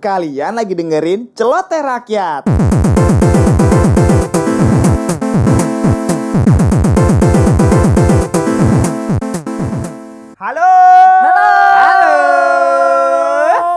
Kalian lagi dengerin Celoteh Rakyat. Halo. Halo.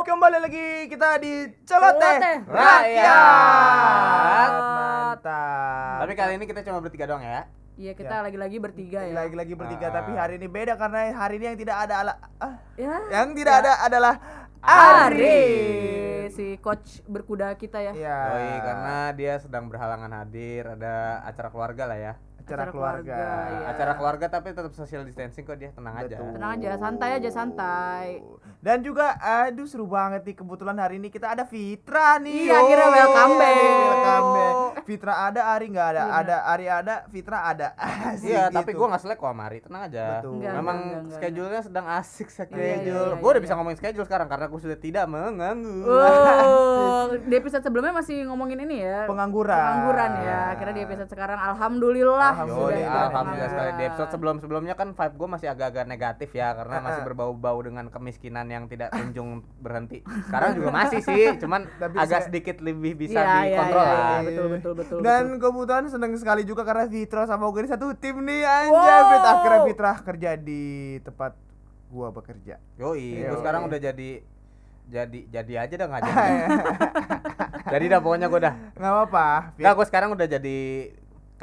Kembali lagi kita di Celoteh Celoteh Rakyat. Rakyat. Mantap. Tapi kali ini kita cuma bertiga doang ya. Iya kita lagi-lagi bertiga ya. lagi-lagi bertiga Ah. tapi hari ini beda karena hari ini yang tidak ada ala ah, Ya. yang tidak ada adalah Ari Ari. Si coach berkuda kita ya. Iya. Yoi, karena dia sedang berhalangan hadir, ada acara keluarga lah ya. Acara Acara keluarga. keluarga, iya. Acara keluarga tapi tetap social distancing kok dia tenang aja. Betul. Tenang aja, santai aja santai. Dan juga aduh seru banget nih kebetulan hari ini kita ada Fitra nih. Iya, akhirnya welcome back. Welcome back. Fitra ada, Ari nggak ada. Iya, Ada Ari ada, Fitra ada. Asik Iya, tapi gitu. gua nggak selek kok sama Ari, tenang aja. Betul. Enggak, Memang enggak, enggak, schedule-nya sedang asik Iya, schedule. iya, iya, gua udah iya. bisa ngomongin schedule sekarang karena gua sudah tidak mengganggu. Oh, di episode sebelumnya masih ngomongin ini ya. Pengangguran. Pengangguran ya. Kira di episode sekarang alhamdulillah, Alhamdulillah. Yoi, alhamdulillah sekali di episode sebelum-sebelumnya kan vibe gue masih agak-agak negatif ya karena masih berbau-bau dengan kemiskinan yang tidak kunjung berhenti. Sekarang juga masih sih, cuman Tapi agak saya- sedikit lebih bisa Iya, iya, dikontrol iya, lah. iya, betul betul betul. Dan betul. kebetulan seneng sekali juga karena Fitra sama gue ini satu tim nih anjay. Wow. Fit. Akhirnya Fitra kerja di tempat gua bekerja. Yoi, gue Yoi. sekarang udah jadi jadi jadi aja dah nggak jadi. jadi dah pokoknya gue dah. Nggak apa-apa. Nggak, gue sekarang udah jadi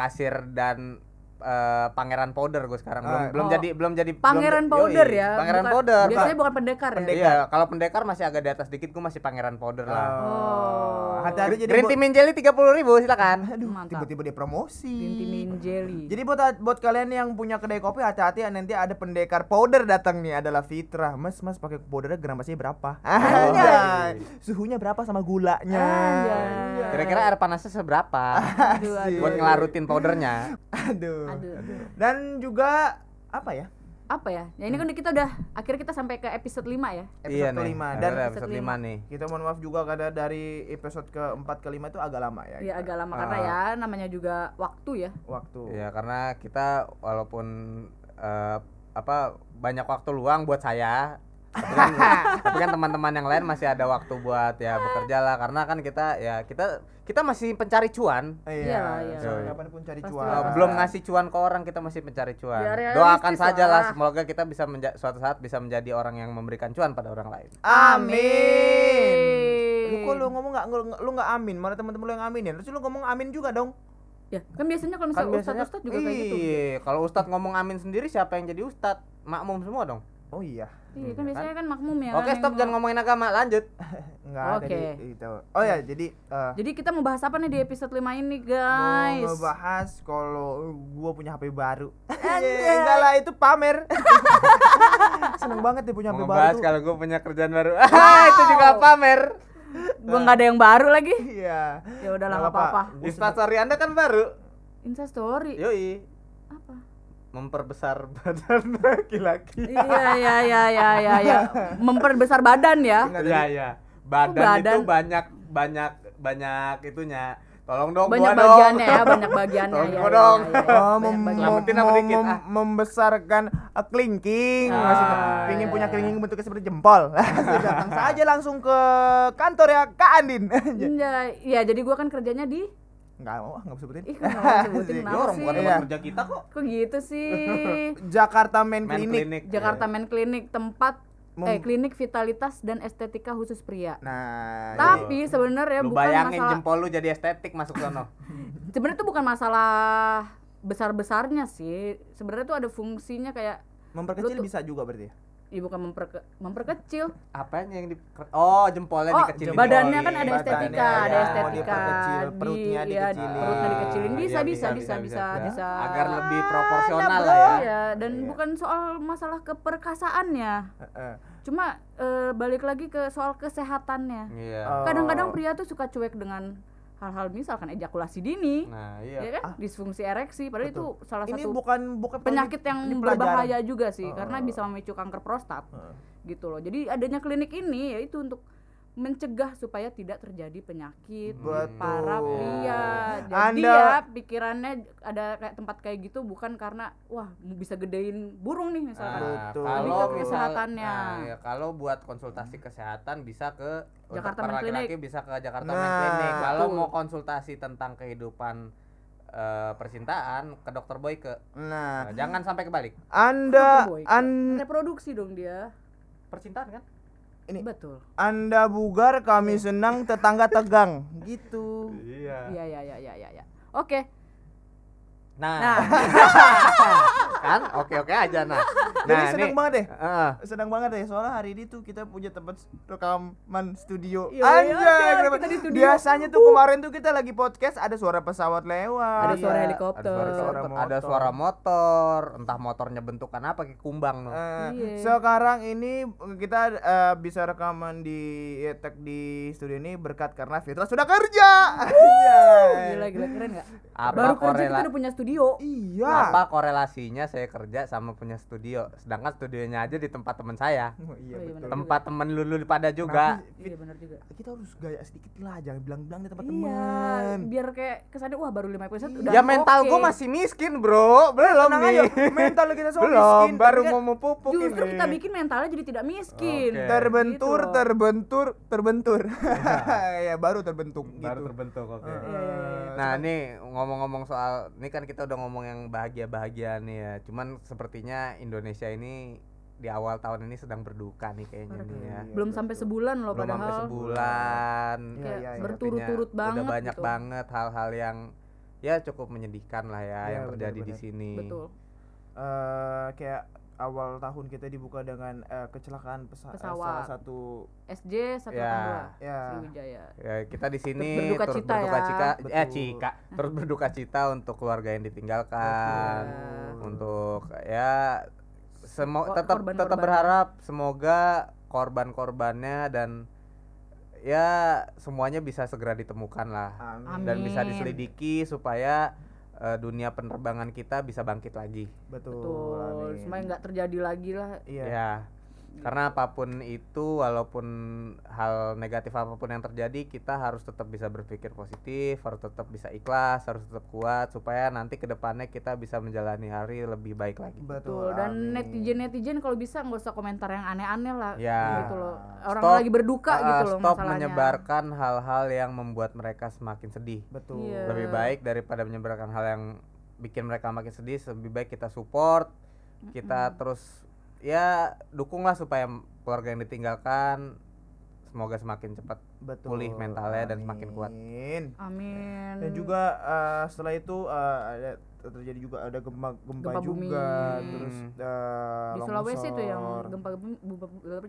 kasir dan eh, pangeran powder gue sekarang belum Ah. belum Oh. jadi belum jadi belum- Pangeran yoi, powder ya. Pangeran bukan- powder. Biasanya bukan pendekar ya. Iya, kalau pendekar masih agak di atas dikit, gue masih pangeran powder lah. Oh. Hati-hati jadi Green tea mint jelly tiga puluh ribu silakan. Aduh, tiba-tiba dia promosi. Green tea jelly. Jadi buat buat kalian yang punya kedai kopi hati-hati ya, nanti ada pendekar powder datang nih adalah Fitra. Mas, Mas pakai powdernya gramasinya berapa? Anjay. Suhunya berapa sama gulanya? Anjay. Kira-kira air panasnya seberapa Aduh, aduh, buat ngelarutin powdernya? Aduh. Aduh, aduh. Dan juga apa ya? Apa ya? Ya ini kan kita udah akhirnya kita sampai ke episode 5 ya. Episode iya nih, kelima. Dan episode episode lima lima. nih. kita mohon maaf juga karena dari episode keempat ke lima itu agak lama ya. Ya kita. agak lama karena Ah, ya namanya juga waktu ya. waktu. Iya, karena kita walaupun eh, apa banyak waktu luang buat saya, tapi kan, tapi kan teman-teman yang lain masih ada waktu buat ya bekerja lah karena kan kita ya kita kita masih pencari cuan. Iya, iya. sampai Yoi. kapan pun cari Pasti cuan. pasti belum ngasih cuan ke orang kita masih pencari cuan. Ya, Doakan saja lah semoga kita bisa menja- suatu saat bisa menjadi orang yang memberikan cuan pada orang lain. Amin. Lu Amin. kok lu ngomong nggak lu- lu nggak amin, malah teman-teman lu yang aminin. Terus lu ngomong amin juga dong. Ya, kan biasanya kalau Kan misalnya biasanya ustadz-ustadz juga kayak gitu. Iya, kalau ustadz ngomong amin sendiri siapa yang jadi ustadz? Makmum semua dong. Oh iya. Iya, kan biasanya kan makmum ya. Oke, kan stop jangan ngomongin agama, lanjut. Enggak itu. Oh ya, jadi eh Jadi kita mau bahas apa nih di episode 5 ini, mau guys? ngebahas kalau gua punya HP baru. Enggak lah itu pamer. Seneng banget dia punya Mau HP baru. ngebahas tuh. kalau gue punya kerjaan baru. Ah, itu juga pamer. Gua nggak ada yang baru lagi. Iya. Ya udahlah Nggak nggak apa-apa. Gua Instastory Anda kan baru. Insta story. Yoi, Apa? Memperbesar badan laki-laki. Iya, iya, iya, iya, iya, iya. Memperbesar badan ya. Iya, iya. Badan, badan? itu banyak banyak banyak itunya. Tolong dong Banyak gua bagiannya dong. ya, banyak bagiannya Tolong ya. ya, dong. ya, ya, Oh, banyak mem- bagian. Selamatin mem- apa dikit, mem- ah. membesarkan uh, kelingking, Ah, masih pingin iya, punya iya. kelingking bentuknya seperti jempol. Datang saja langsung ke kantor ya Kak Andin. Iya, iya, jadi gua kan kerjanya di Enggak mau, enggak bisa sebutin. Ih, nggak mau sebutin Ya, orang bukan Iya. tempat kerja kita kok. Kok gitu sih? Jakarta Men, Main Klinik. klinik. Jakarta Men Klinik tempat Mem- eh klinik vitalitas dan estetika khusus pria. Nah, Tapi sebenarnya Lu bukan bayangin masalah jempol lu jadi estetik masuk sono. sebenarnya itu bukan masalah besar-besarnya sih. Sebenarnya tuh ada fungsinya kayak memperkecil tuh- bisa juga berarti. Ya? ya bukan memperke, memperkecil. Apanya yang di Oh, jempolnya Oh, dikecilin. badannya Oh, kan ada estetika, ya, ada estetika. diperkecil, di- perutnya iya, dikecilin. perutnya dikecilin. Bisa, Iya, bisa, bisa, bisa, bisa. bisa. Agar lebih proporsional lah ya. ya. Dan Iya. bukan soal masalah keperkasaannya. Cuma eh, balik lagi ke soal kesehatannya. Iya. Oh. Kadang-kadang pria tuh suka cuek dengan hal-hal misalkan ejakulasi dini. Nah, Ya iya. kan? Disfungsi ereksi padahal Betul. itu salah Ini satu bukan bukan penyakit yang berbahaya juga sih Oh. karena bisa memicu kanker prostat Heeh. gitu loh. Jadi adanya klinik ini yaitu untuk mencegah supaya tidak terjadi penyakit Betul. para pria. Jadi Anda- ya pikirannya ada kayak tempat kayak gitu bukan karena wah bisa gedein burung nih misalkan. Betul. Nah, Lebih kalau ke kesehatannya. nah, ya, kalau buat konsultasi kesehatan bisa ke untuk Jakarta para Men Clinic. laki-laki bisa ke Jakarta Nah, Men Clinic. Kalau betul. mau konsultasi tentang kehidupan eh, percintaan ke dokter boy ke Nah, Nah, jangan sampai kebalik. Anda an, reproduksi dong dia. Percintaan kan? Ini- Betul. Anda bugar, kami senang, tetangga tegang. Gitu. Iya. Iya iya iya iya iya. Ya. Oke. Nah, Nah, kan oke-oke aja nah. Jadi Nah, senang ini- banget deh. Heeh. Senang banget deh soalnya hari ini tuh kita punya tempat rekaman studio. Iya, iya, kita di studio. Biasanya tuh kemarin tuh kita lagi podcast ada suara pesawat lewat. Ada suara Iya. helikopter. Ada suara, Suara motor, ada motor. suara motor, entah motornya bentukan apa kayak kumbang no. Eh, Iya. sekarang ini kita eh, bisa rekaman di ya, tag di studio ini berkat karena Fitra sudah kerja. Gila gila keren nggak? Apa Baru kerja kita udah punya studio. Iya. Apa korelasinya saya kerja sama punya studio, sedangkan studionya aja di tempat teman saya. Oh, iya Oh, iya, betul. Tempat temen lulu pada juga. Tapi, Iya benar juga. kita harus gaya sedikit lah, jangan bilang-bilang di tempat Iya, teman. biar kayak kesannya wah baru lima episode udah ya mental oke. gua masih miskin, Bro. Belum Tenang nih. aja, mental kita semua Belum, miskin, baru kan mau memupuk Justru ini. kita bikin mentalnya jadi tidak miskin. Oke. terbentur, Gitu terbentur, terbentur. ya baru terbentuk baru gitu. terbentuk, oke. Eh, Iya, iya, iya. Nah, ini ngomong-ngomong soal ini kan kita udah ngomong yang bahagia-bahagia nih ya. Cuman sepertinya Indonesia ini di awal tahun ini sedang berduka nih kayaknya nih ya. Iya, Belum betul. sampai sebulan loh Belum sampai padahal. sebulan. Iya, Kayak iya, iya. berturut-turut Sepertinya banget Udah banyak gitu. banget hal-hal yang ya cukup menyedihkan lah ya Iya, yang terjadi di sini. Betul. Eh, kayak awal tahun kita dibuka dengan eh, kecelakaan pesa- eh, Pesawat. salah satu SJ 182 Ya. ya Sriwijaya. Ya, kita di sini berduka turut cita berduka ya. cita, eh Betul. cika, turut berduka cita untuk keluarga yang ditinggalkan, Betul. untuk ya Kor- tetap korban-korbannya. tetap berharap semoga korban-korbannya dan ya semuanya bisa segera ditemukan lah amin. dan bisa diselidiki supaya eh, dunia penerbangan kita bisa bangkit lagi. Betul. Betul. amin. Supaya nggak terjadi lagi lah. Iya. Ya. Karena apa pun itu walaupun hal negatif apa pun yang terjadi kita harus tetap bisa berpikir positif, harus tetap bisa ikhlas, harus tetap kuat supaya nanti ke depannya kita bisa menjalani hari lebih baik lagi. Betul. Dan amin. netizen-netizen kalau bisa nggak usah komentar yang aneh-aneh lah Ya. gitu loh. Orang Stop, lagi berduka Ah, gitu loh Stop masalahnya. menyebarkan hal-hal yang membuat mereka semakin sedih. Betul. Iya. Lebih baik daripada menyebarkan hal yang bikin mereka makin sedih, lebih baik kita support, kita terus ya dukunglah supaya keluarga yang ditinggalkan semoga semakin cepat Betul. pulih mentalnya dan semakin kuat. Amin. Amin. Dan juga eh, setelah itu eh, ada terjadi juga ada gempa gempa, Gempa bumi. juga Hmm. terus eh, di Sulawesi tuh yang gempa bumi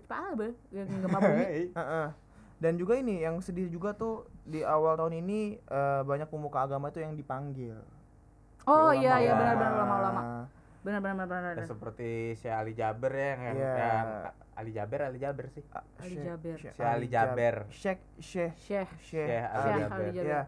apa yang gempa bumi Heeh. Dan juga ini yang sedih juga tuh di awal tahun ini eh, banyak pemuka agama tuh yang dipanggil. oh iya iya benar-benar lama-lama benar-benar benar Ya, seperti si Ali Jaber ya yang, Iya. yang Ali Jaber Ali Jaber sih. Ah, Ali Jaber. Syekh Si Ali Jaber. Syekh Syekh Syekh Syekh Syekh Ali Jaber. Ali Jaber. Iya.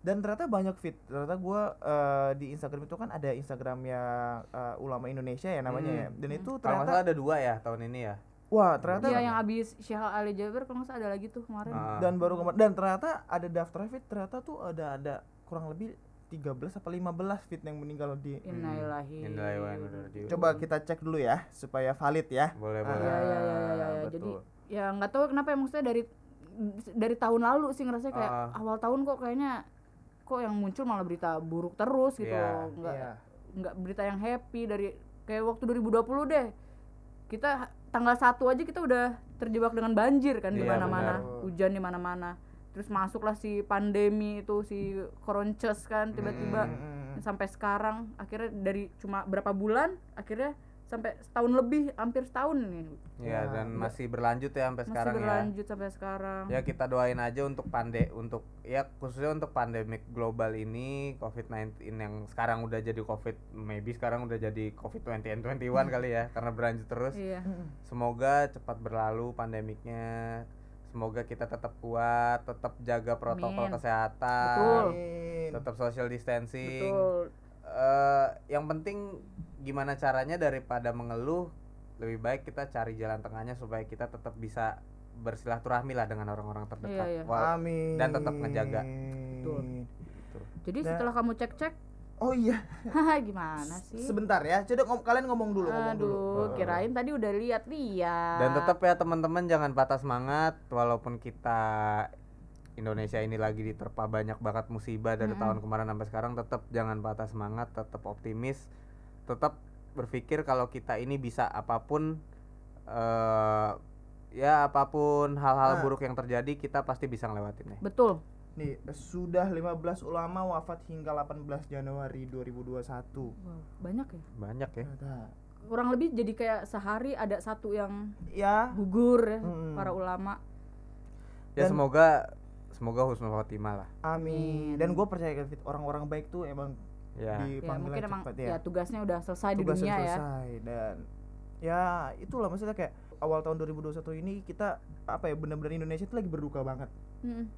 Dan ternyata banyak fit. Ternyata gua eh, di Instagram itu kan ada Instagramnya eh, ulama Indonesia ya namanya Hmm. ya. Dan itu Kalau nggak ternyata salah ada dua ya tahun ini ya. wah ternyata Iya yang abis Syekh Ali Jaber kalau nggak ada lagi tuh kemarin Ah. dan baru kemarin dan ternyata ada daftar fit ternyata tuh ada ada kurang lebih 13 apa 15 fit yang meninggal di Innalillahi Innalillahi raji'un. Coba kita cek dulu ya supaya valid ya. Boleh Ah, boleh. Iya iya iya iya iya. betul. Jadi ya nggak tahu kenapa ya maksudnya dari dari tahun lalu sih ngerasa kayak Ah. awal tahun kok kayaknya kok yang muncul malah berita buruk terus gitu loh. Nggak Iya. nggak berita yang happy dari kayak waktu 2020 deh. Kita tanggal satu aja kita udah terjebak dengan banjir kan di Iya, mana-mana, hujan di mana-mana. Terus masuklah si pandemi itu si koronces kan tiba-tiba Mm, sampai sekarang akhirnya dari cuma berapa bulan akhirnya sampai setahun lebih hampir setahun nih Iya Ya, dan masih berlanjut ya sampai masih sekarang ya. berlanjut sampai sekarang Ya kita doain aja untuk pande untuk ya khususnya untuk pandemik global ini COVID-19 yang sekarang udah jadi COVID maybe sekarang udah jadi COVID 2021 kali ya karena berlanjut terus. iya. Semoga cepat berlalu pandemiknya. Semoga kita tetap kuat, tetap jaga protokol Amin. kesehatan, Betul. Tetap social distancing. betul Eh, yang penting gimana caranya daripada mengeluh lebih baik kita cari jalan tengahnya supaya kita tetap bisa bersilaturahmi lah dengan orang-orang terdekat Iya, iya. Amin. dan tetap ngejaga. Betul. gitu. Jadi setelah kamu cek-cek, Oh iya, gimana sih? sebentar ya. Coba ngom- kalian ngomong dulu, ngomong dulu. Aduh, kirain tadi udah lihat-lihat. dan tetap ya teman-teman jangan patah semangat walaupun kita Indonesia ini lagi diterpa banyak banget musibah dari tahun kemarin sampai sekarang tetap jangan patah semangat tetap optimis tetap berpikir kalau kita ini bisa apa pun eh ya apa pun hal-hal Nah. buruk yang terjadi kita pasti bisa ngelewatinnya Betul. Nih, sudah 15 ulama wafat hingga 18 Januari 2021. Wow, banyak ya. banyak ya Nah, Kurang lebih jadi kayak sehari ada satu yang Ya, gugur ya, Mm-mm. para ulama. ya Dan- semoga semoga husnul khotimah lah amin. Amin. Dan gue percaya kan, Fit, orang-orang baik tuh emang ya Ya dipanggil mungkin emang cepat ya. ya. tugasnya udah selesai di Tugasnya dunia ya. selesai dan ya itulah maksudnya kayak awal tahun 2021 ini kita apa ya benar-benar Indonesia itu lagi berduka banget. Mm-mm.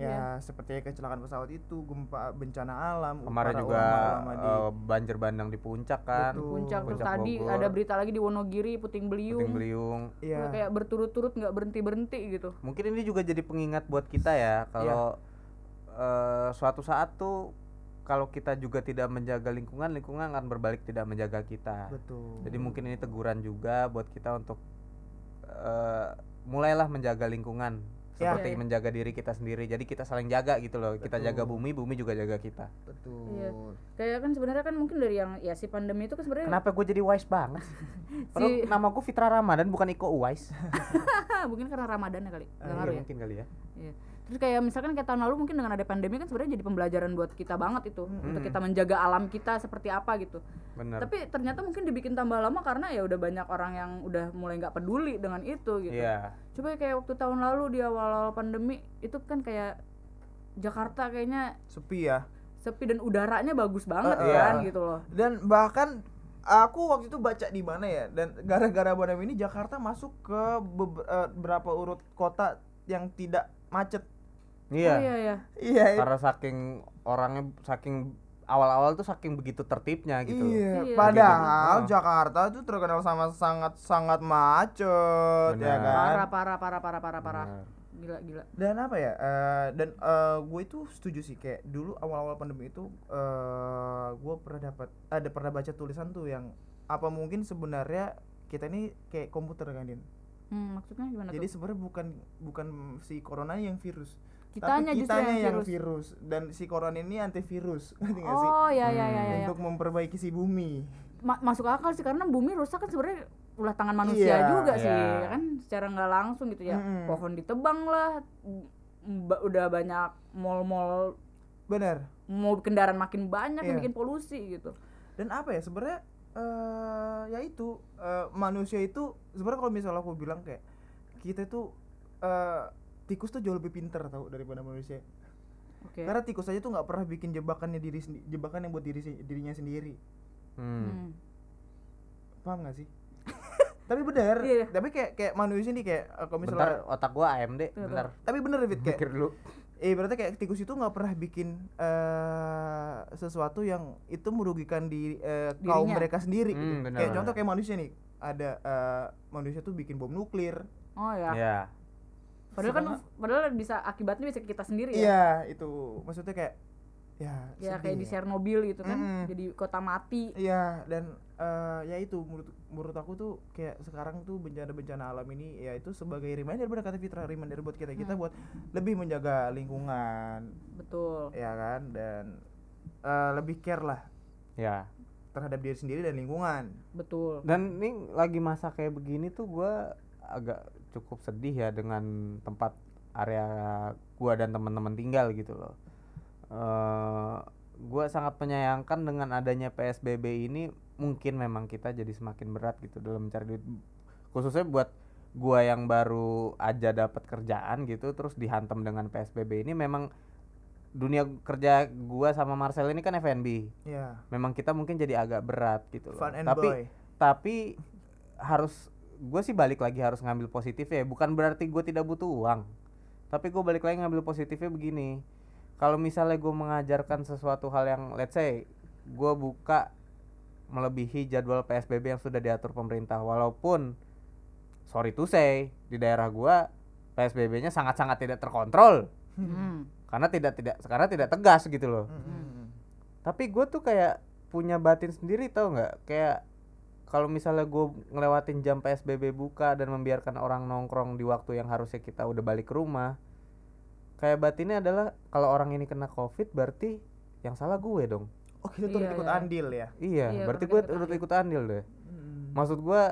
Ya, seperti kecelakaan pesawat itu, gempa bencana alam, kemarin juga di eh, banjir bandang di puncak kan Betul. Puncak terus Puncak tadi Bogor. ada berita lagi di Wonogiri Puting Beliung. Puting Beliung Iya. Kayak berturut-turut nggak berhenti-berhenti gitu. mungkin ini juga jadi pengingat buat kita ya kalau eh, suatu saat tuh kalau kita juga tidak menjaga lingkungan lingkungan akan berbalik tidak menjaga kita Betul. jadi mungkin ini teguran juga buat kita untuk eh, mulailah menjaga lingkungan. Seperti Iya, iya. menjaga diri kita sendiri jadi kita saling jaga gitu loh kita Betul. jaga bumi bumi juga jaga kita betul. Iya. Kayak kan sebenarnya kan mungkin dari yang ya si pandemi itu kan sebenarnya kenapa gue jadi wise banget Si- nama gue Fitra Ramadan bukan Iko Uwais mungkin karena Ramadan ya kali. Nggak Iya, ngaruh ya. mungkin kali ya Iya. Terus kayak misalkan kayak tahun lalu mungkin dengan ada pandemi kan sebenarnya jadi pembelajaran buat kita banget itu untuk kita menjaga alam kita seperti apa gitu. bener Tapi ternyata mungkin dibikin tambah lama karena ya udah banyak orang yang udah mulai nggak peduli dengan itu gitu. iya Coba kayak waktu tahun lalu di awal-awal pandemi itu kan kayak Jakarta kayaknya Sepi ya. sepi dan udaranya bagus banget Eh, kan iya. gitu loh. Dan bahkan aku waktu itu baca di mana ya dan gara-gara pandemi ini Jakarta masuk ke bebe- eh, beberapa urut kota yang tidak macet. iya Oh iya ya. Iya. karena saking orangnya saking awal-awal tuh saking begitu tertibnya gitu. Iya, Iya. padahal Gitu. Jakarta itu terkenal sama sangat sangat macet ya Benar. kan. Parah parah parah parah parah parah. Gila gila. Dan apa ya? eh, dan gue itu setuju sih kayak dulu awal-awal pandemi itu gue pernah dapat ada pernah baca tulisan tuh yang apa mungkin sebenarnya kita ini kayak komputer kan Din. Hmm, maksudnya gimana Jadi tuh? sebenarnya bukan bukan si corona yang virus. Kitanya tapi kitanya yang yang virus. virus. dan si corona ini antivirus. Ngerti nggak sih? Oh ya ya ya ya. ya. Untuk memperbaiki si bumi. Ma- masuk akal sih karena bumi rusak kan sebenarnya ulah tangan manusia Iya, juga sih iya. ya kan secara nggak langsung gitu ya Mm-mm. pohon ditebang lah ba- udah banyak mall-mall Benar. mau kendaraan makin banyak yang Iya. bikin polusi gitu dan apa ya sebenarnya eh ya itu eh, manusia itu sebenarnya kalau misalnya aku bilang kayak kita itu eh tikus tuh jauh lebih pinter tau daripada manusia. Oke. Karena tikus aja tuh nggak pernah bikin jebakannya diri sendi- jebakan yang buat diri se- dirinya sendiri. Hmm. Hmm. paham gak sih? Tapi bener Iya. tapi kayak kayak manusia nih kayak kalau bentar misalnya otak gua AMD Tuh, bentar. Tapi bener Fit kayak mikir dulu eh berarti kayak tikus itu nggak pernah bikin eh sesuatu yang itu merugikan di eh, kaum Dirinya. mereka sendiri gitu. Hmm, benar, kayak contoh kayak manusia nih ada eh, manusia tuh bikin bom nuklir. Oh ya. Ya padahal kan padahal bisa akibatnya bisa ke kita sendiri ya. Iya itu. Maksudnya kayak ya ya sedih kayak di ya. Chernobyl gitu kan Mm-mm. jadi kota mati Iya dan eh, ya itu menurut menurut aku tuh kayak sekarang tuh bencana-bencana alam ini ya itu sebagai reminder benar kata Fitra reminder buat kita Hmm. kita buat lebih menjaga lingkungan betul ya kan dan eh, lebih care lah ya terhadap diri sendiri dan lingkungan. betul dan ini lagi masa kayak begini tuh gua agak cukup sedih ya dengan tempat area gua dan teman-teman tinggal gitu loh eh gua sangat menyayangkan dengan adanya PSBB ini mungkin memang kita jadi semakin berat gitu dalam mencari duit. Khususnya buat gua yang baru aja dapat kerjaan gitu terus dihantam dengan PSBB ini memang dunia kerja gua sama Marcel ini kan F&B Ya. memang kita mungkin jadi agak berat gitu loh. Fun and tapi boy. tapi harus gue sih balik lagi harus ngambil positif ya bukan berarti gue tidak butuh uang tapi gue balik lagi ngambil positifnya begini kalau misalnya gue mengajarkan sesuatu hal yang let's say gue buka melebihi jadwal PSBB yang sudah diatur pemerintah walaupun sorry to say di daerah gue PSBB-nya sangat-sangat tidak terkontrol Hmm. karena tidak tidak karena tidak tegas gitu loh. Mm-mm. Tapi gue tuh kayak punya batin sendiri tau nggak? Kayak kalau misalnya gue ngelewatin jam PSBB buka dan membiarkan orang nongkrong di waktu yang harusnya kita udah balik ke rumah, kayak batinnya adalah kalau orang ini kena covid berarti yang salah gue dong. Oh kita tuh Iya, ikut iya. andil ya. Iya, Iya, berarti gue kita urut ikut ikut andil deh. Mm. Maksud gue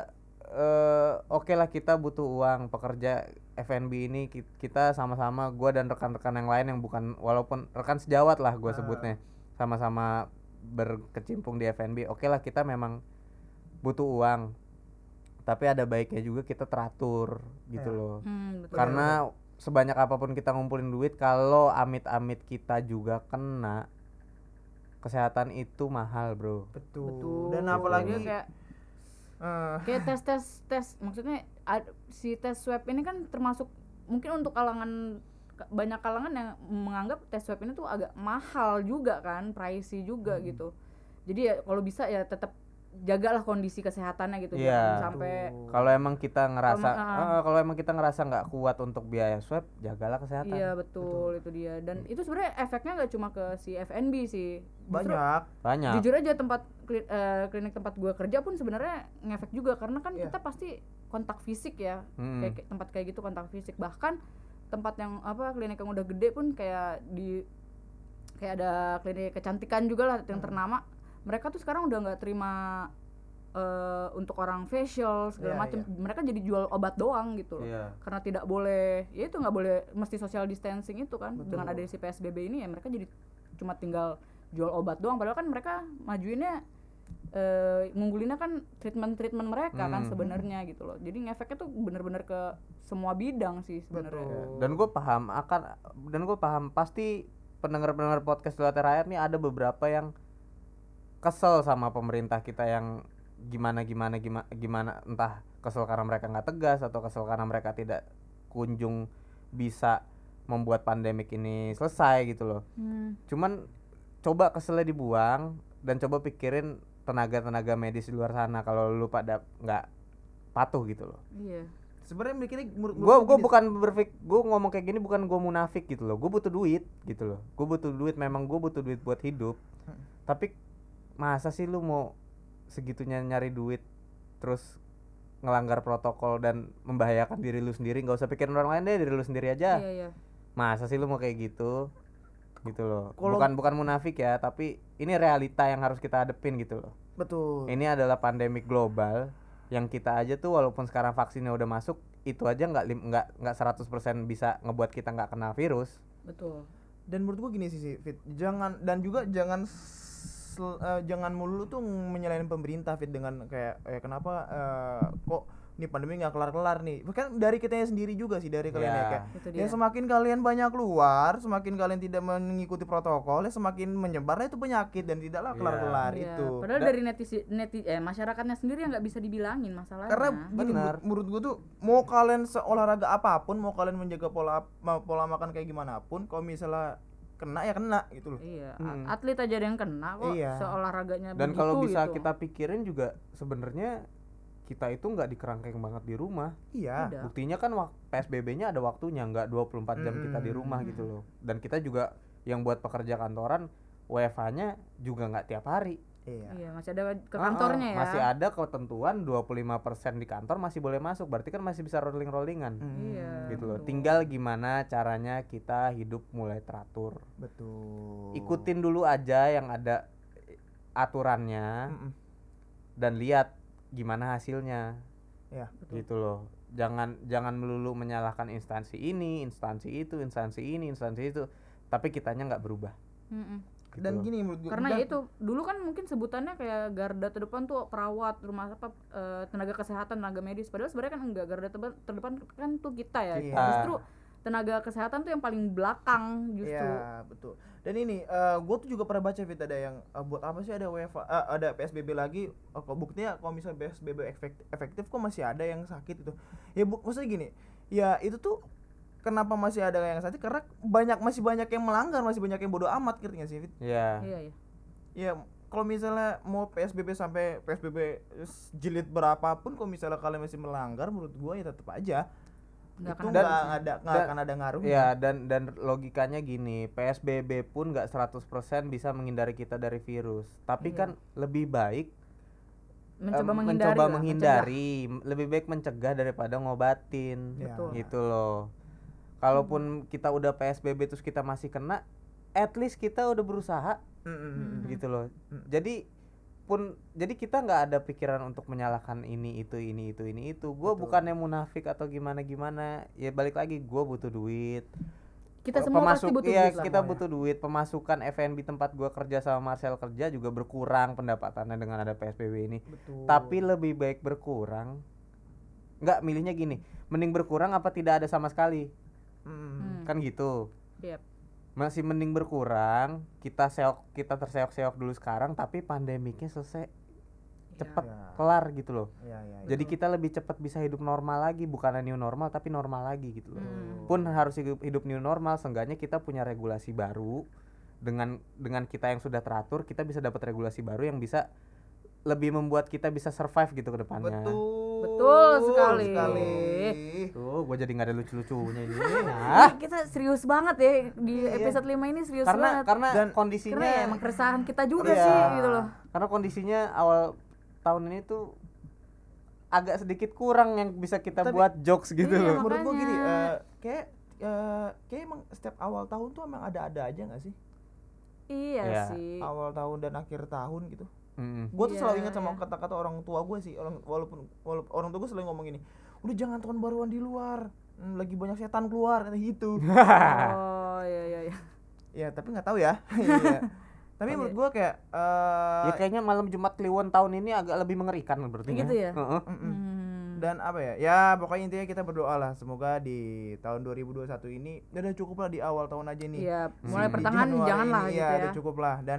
eh oke lah kita butuh uang pekerja F&B ini ki- kita sama-sama gue dan rekan-rekan yang lain yang bukan walaupun rekan sejawat lah gue Ah. sebutnya sama-sama berkecimpung di F&B oke lah kita memang butuh uang tapi ada baiknya juga kita teratur gitu Ya. loh Hmm, betul. karena sebanyak apa pun kita ngumpulin duit kalau amit-amit kita juga kena kesehatan itu mahal bro Betul. Betul. Dan Jadi apalagi kayak eh, kayak tes tes tes maksudnya ad- si tes swab ini kan termasuk mungkin untuk kalangan ka- banyak kalangan yang menganggap tes swab ini tuh agak mahal juga kan pricey juga Hmm. gitu jadi ya kalau bisa ya tetap jagalah kondisi kesehatannya gitu Iya. jangan sampai Betul. kalau emang kita ngerasa Kalau emang- eh, kalau emang kita ngerasa nggak kuat untuk biaya swab jagalah kesehatan iya betul, itu dia dan itu sebenarnya efeknya nggak cuma ke si FNB sih Justru banyak. banyak jujur aja tempat kli- eh, klinik tempat gua kerja pun sebenarnya ngefek juga karena kan Iya. kita pasti kontak fisik ya Mm. kayak kayak tempat kayak gitu kontak fisik bahkan tempat yang apa klinik yang udah gede pun kayak di kayak ada klinik kecantikan juga lah yang Hmm. ternama mereka tuh sekarang udah nggak terima eh, untuk orang facial segala Iya, macam mereka jadi jual obat doang gitu loh Iya. karena tidak boleh ya itu nggak boleh mesti social distancing itu kan Betul. dengan ada si PSBB ini ya mereka jadi cuma tinggal jual obat doang padahal kan mereka majuinnya eh ngunggulinnya kan treatment-treatment mereka kan Hmm. sebenarnya gitu loh jadi ngefeknya tuh bener-bener ke semua bidang sih sebenarnya Betul. dan gue paham akan dan gue paham pasti pendengar-pendengar podcast Dua Terakhir nih ada beberapa yang kesel sama pemerintah kita yang gimana gimana gimana gimana entah kesel karena mereka nggak tegas atau kesel karena mereka tidak kunjung bisa membuat pandemik ini selesai gitu loh. Hmm. cuman coba keselnya dibuang dan coba pikirin tenaga-tenaga medis di luar sana kalau lu pada nggak patuh gitu loh. Iya. Sebenarnya mikirnya gue gue gini, bukan berpik gue ngomong kayak gini bukan gue munafik gitu loh. Gue butuh duit gitu loh. Gue butuh duit memang gue butuh duit buat hidup. Hmm. tapi masa sih lu mau segitunya nyari duit terus ngelanggar protokol dan membahayakan diri lu sendiri? Nggak usah pikirin orang lain deh diri lu sendiri aja. Iya iya. Masa sih lu mau kayak gitu? Gitu loh. Kalau- bukan bukan munafik ya tapi ini realita yang harus kita hadepin gitu loh. Betul. ini adalah pandemik global yang kita aja tuh walaupun sekarang vaksinnya udah masuk itu aja nggak lim- nggak nggak 100% bisa ngebuat kita nggak kena virus. Betul. Dan menurut gua gini sih sih Fit. Jangan dan juga jangan sel- eh, jangan melulu tuh menyalahin pemerintah Fit dengan kayak eh, kenapa eh, kok ini pandemi nggak kelar-kelar nih kan dari kitanya sendiri juga sih dari kalian ya Ya. kayak itu ya semakin kalian banyak keluar semakin kalian tidak mengikuti protokol ya semakin menyebarlah itu penyakit dan tidaklah Iya. kelar-kelar Iya, itu padahal Dan- dari netizen neti eh masyarakatnya sendiri yang nggak bisa dibilangin masalahnya karena gini Benar. menurut, gua tuh mau kalian seolahraga apa pun mau kalian menjaga pola pola makan kayak gimana pun kalau misalnya kena ya kena gitu loh iya Hmm. atlet aja ada yang kena kok Iya. seolahraganya dan kalau bisa gitu. kita pikirin juga sebenarnya kita itu nggak dikerangkeng banget di rumah iya Udah. buktinya kan PSBB-nya ada waktunya nggak 24 jam kita di rumah Mm-mm. gitu loh dan kita juga yang buat pekerja kantoran WFH-nya juga nggak tiap hari iya iya masih ada ke kantornya ya Masih ada ketentuan 25% di kantor masih boleh masuk. Berarti kan masih bisa rolling-rollingan. Hmm, Iya, Gitu loh. betul. Tinggal gimana caranya kita hidup mulai teratur. betul Ikutin dulu aja yang ada aturannya Mm-mm. dan lihat gimana hasilnya. ya Betul. Gitu loh. Jangan jangan melulu menyalahkan instansi ini, instansi itu, instansi ini, instansi itu. Tapi kitanya nggak berubah. Mm-mm. Gitu dan loh. gini menurut gua karena dan- ya itu dulu kan mungkin sebutannya kayak garda terdepan tuh perawat rumah apa eh, tenaga kesehatan tenaga medis padahal sebenarnya kan enggak garda terdepan, terdepan kan tuh kita ya Kita. justru tenaga kesehatan tuh yang paling belakang justru Iya betul. Dan ini eh gue tuh juga pernah baca fit ada yang eh, buat apa sih ada WFA eh, ada PSBB lagi? Eh, kok buktinya kalau misalnya PSBB efektif, efektif kok masih ada yang sakit itu. Ya bu, maksudnya gini, ya itu tuh kenapa masih ada yang sakit? Karena banyak masih banyak yang melanggar, masih banyak yang bodoh amat gak sih Fit? Iya. iya iya Ya kalau misalnya mau PSBB sampai PSBB jilid berapapun kalau misalnya kalian masih melanggar menurut gua ya tetap aja Nggak itu akan nggak ada. nggak akan ada ngaruh Ya dan dan logikanya gini, PSBB pun nggak 100% bisa menghindari kita dari virus. Tapi Iya. kan lebih baik mencoba menghindari mencoba menghindari, lebih baik mencegah daripada ngobatin. Ya. Betul. Gitu loh. Kalaupun kita udah PSBB terus kita masih kena, at least kita udah berusaha Mm, mm, mm, mm. gitu loh. Hmm. Jadi pun jadi kita nggak ada pikiran untuk menyalahkan ini itu ini itu ini itu. Gue bukannya munafik atau gimana gimana. Ya balik lagi gue butuh duit. kita semua pasti pemasuk- butuh iya, duit lah kita butuh duit pemasukan FNB tempat gua kerja sama Marcel kerja juga berkurang pendapatannya dengan ada PSBB ini Betul. tapi lebih baik berkurang nggak milihnya gini mending berkurang apa tidak ada sama sekali Hmm. kan gitu Yep. masih mending berkurang kita seok kita terseok-seok dulu sekarang tapi pandemiknya selesai cepet Ya. kelar gitu loh Ya, ya, ya. jadi kita lebih cepat bisa hidup normal lagi bukan new normal tapi normal lagi gitu loh Hmm. pun harus hidup, hidup new normal seenggaknya kita punya regulasi baru dengan dengan kita yang sudah teratur kita bisa dapat regulasi baru yang bisa lebih membuat kita bisa survive gitu ke depannya betul Betul sekali. tuh gue jadi nggak ada lucu-lucunya ini Hah? kita serius banget ya di Iya. episode 5 ini serius karena banget karena Dan- kondisinya karena ya emang keresahan kita juga Iya. sih gitu loh karena kondisinya awal tahun ini tuh agak sedikit kurang yang bisa kita Tapi- buat jokes gitu Iya, loh menurut gua gini Makanya. eh, kayak eh, kayak emang setiap awal tahun tuh emang ada-ada aja nggak sih iya Iya. sih awal tahun dan akhir tahun gitu Mm. gue tuh Iya, selalu ingat sama iya. kata-kata orang tua gue sih orang walaupun, walaupun orang tua gue selalu ngomong gini udah jangan tahun baruan di luar Hmm, lagi banyak setan keluar kata gitu oh iya iya iya ya tapi nggak tahu ya Iya. tapi Oke. menurut gue kayak eh ya kayaknya malam Jumat Kliwon tahun ini agak lebih mengerikan berarti Gitu ya? Heeh. mm-mm. Hmm. dan apa ya ya pokoknya intinya kita berdoa lah semoga di tahun 2021 ini ya udah cukup lah di awal tahun aja nih Iya, Hmm. mulai Di pertengahan Januari jangan lah ini, gitu ya, ya. udah cukup lah dan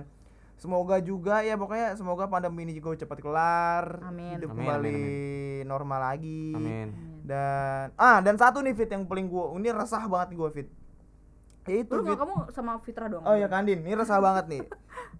semoga juga ya pokoknya semoga pandemi ini juga cepat kelar Amin. hidup Amin, kembali amin, normal lagi Amin. dan ah dan satu nih fit yang paling gua ini resah banget gue fit itu Lu fit nggak kamu sama Fitra doang. oh ya Kandin ini resah banget nih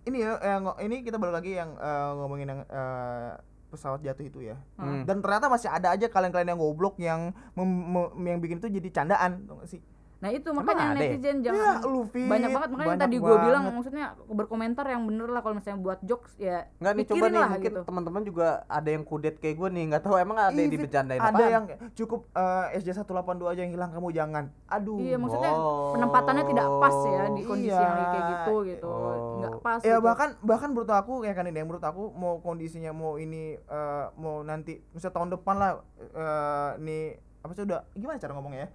ini ya yang ini kita balik lagi yang eh, ngomongin yang eh, pesawat jatuh itu ya Hmm. dan ternyata masih ada aja kalian-kalian yang goblok yang mem- mem- yang bikin itu jadi candaan tau gak sih Nah, itu Emang makanya ada ya? netizen ya jangan lu fit banyak banget makanya yang banyak tadi gue bilang maksudnya berkomentar yang bener lah kalau misalnya buat jokes ya Nggak nih coba nih lah mungkin gitu. teman-teman juga ada yang kudet kayak gue nih nggak tahu emang ada Ih, yang Fit, dibecandain ada apaan? yang cukup eh, SJ 182 aja yang hilang kamu jangan aduh Iya, maksudnya Oh. penempatannya tidak pas ya di kondisi Iya. yang kayak gitu gitu. Oh. Nggak pas ya gitu. bahkan bahkan menurut aku ya kan ini menurut aku mau kondisinya mau ini eh, mau nanti misalnya tahun depan lah eh, nih apa sih udah gimana cara ngomongnya ya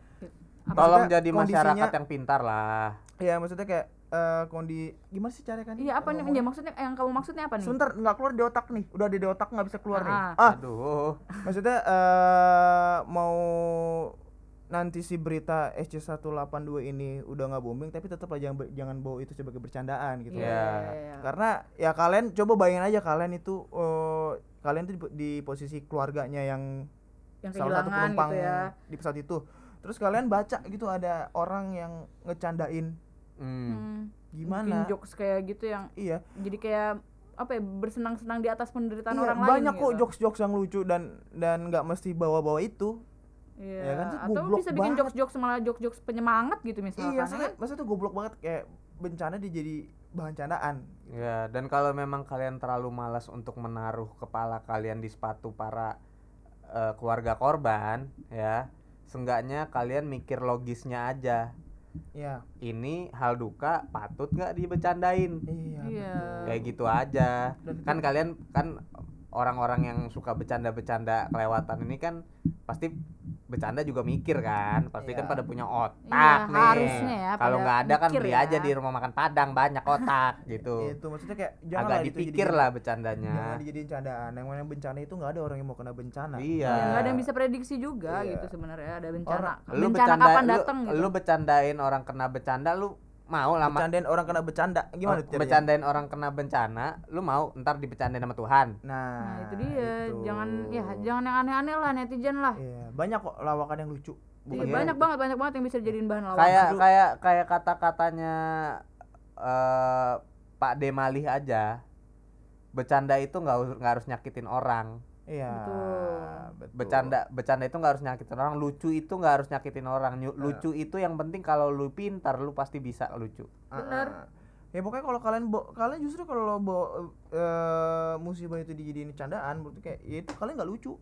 Tolong Maksudnya jadi kondisinya- masyarakat yang pintar lah. ya maksudnya kayak eh, kondi gimana sih cara kan Iya, apa nih? Ya, maksudnya yang kamu maksudnya apa nih? sebentar nggak keluar di otak nih udah ada di otak nggak bisa keluar nih Ah. ah Aduh. maksudnya eh mau nanti si berita SC182 ini udah nggak booming tapi tetap lah jangan jangan bawa itu sebagai bercandaan gitu Iya, Ya. iya, iya. karena ya kalian coba bayangin aja kalian itu eh, kalian tuh di, di posisi keluarganya yang yang salah satu kehilangan penumpang gitu ya. di pesawat itu terus kalian baca gitu ada orang yang ngecandain Hmm. Hmm. gimana Bikin jokes kayak gitu yang iya jadi kayak apa ya bersenang-senang di atas penderitaan iya orang banyak lain kok gitu. jokes jokes yang lucu dan dan nggak mesti bawa bawa itu Iya, Ya kan, atau bisa bikin banget. jokes-jokes malah jokes-jokes penyemangat gitu misalkan. iya ya maksudnya, kan? maksudnya tuh goblok banget kayak bencana dia jadi bahan candaan Ya, dan kalau memang kalian terlalu malas untuk menaruh kepala kalian di sepatu para eh, keluarga korban, ya, seenggaknya kalian mikir logisnya aja. iya Ini hal duka patut nggak dibecandain? iya Iya. Kayak gitu aja. Dan Kan kalian kan orang-orang yang suka bercanda-bercanda kelewatan ini kan pasti bercanda juga mikir kan pasti kan Iya. pada punya otak Iya, nih harusnya ya, kalau nggak ada kan beli ya. aja di rumah makan padang banyak otak gitu itu maksudnya kayak jangan agak lah dipikir jadi- lah bercandanya jangan dijadiin candaan yang mana bencana itu nggak ada orang yang mau kena bencana iya Ya, nggak ada yang bisa prediksi juga Iya. gitu sebenarnya ada bencana. Orang- lu bencana bercanda kapan lu, datang gitu. lu bercandain orang kena bencanda lu mau lama bercandain orang kena bercanda gimana tuh caranya? bercandain orang kena bencana lu mau ntar dibecandain sama Tuhan nah, Nah, itu dia. itu. Jangan ya jangan yang aneh-aneh lah netizen lah. Iya, banyak kok lawakan yang lucu Iya, Iya. banyak banget banyak banget yang bisa dijadiin bahan lawan. kayak kayak kayak kata-katanya eh Pak Demalih aja bercanda itu nggak nggak harus nyakitin orang Iya. Betul. betul. bercanda bercanda itu nggak harus nyakitin orang lucu itu nggak harus nyakitin orang Nyu- lucu itu yang penting kalau lu pintar lu pasti bisa lucu Ah, Bener. ah. Ya pokoknya kalau kalian bo- kalian justru kalau bo- eh, musibah itu dijadiin candaan berarti kayak ya itu kalian nggak lucu.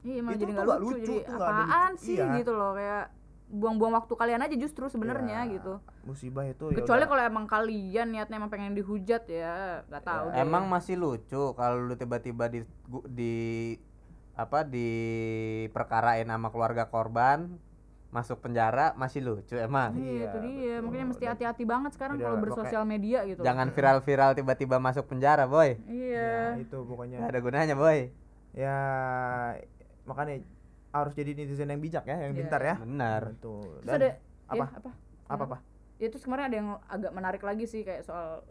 Iya malah Itu jadi nggak lucu, lucu, jadi tuh nggak ada apaan lucu. sih Iya. gitu loh kayak buang-buang waktu kalian aja justru sebenarnya Ya, gitu. Musibah itu ya Kecuali kalau emang kalian niatnya emang pengen dihujat ya, nggak tahu deh. emang masih lucu kalau lu tiba-tiba di di apa di perkarain sama keluarga korban masuk penjara masih lucu emang Iya, itu Iya, dia. betul. Makanya mesti hati-hati banget sekarang kalau bersosial media gitu. jangan viral-viral tiba-tiba masuk penjara boy Iya. Ya, itu pokoknya. nggak ada gunanya boy Ya makanya harus jadi netizen yang bijak ya, yang Iya, pintar ya. benar Betul. Terus Dan ada apa? ya, apa? apa apa? Ya terus kemarin ada yang agak menarik lagi sih kayak soal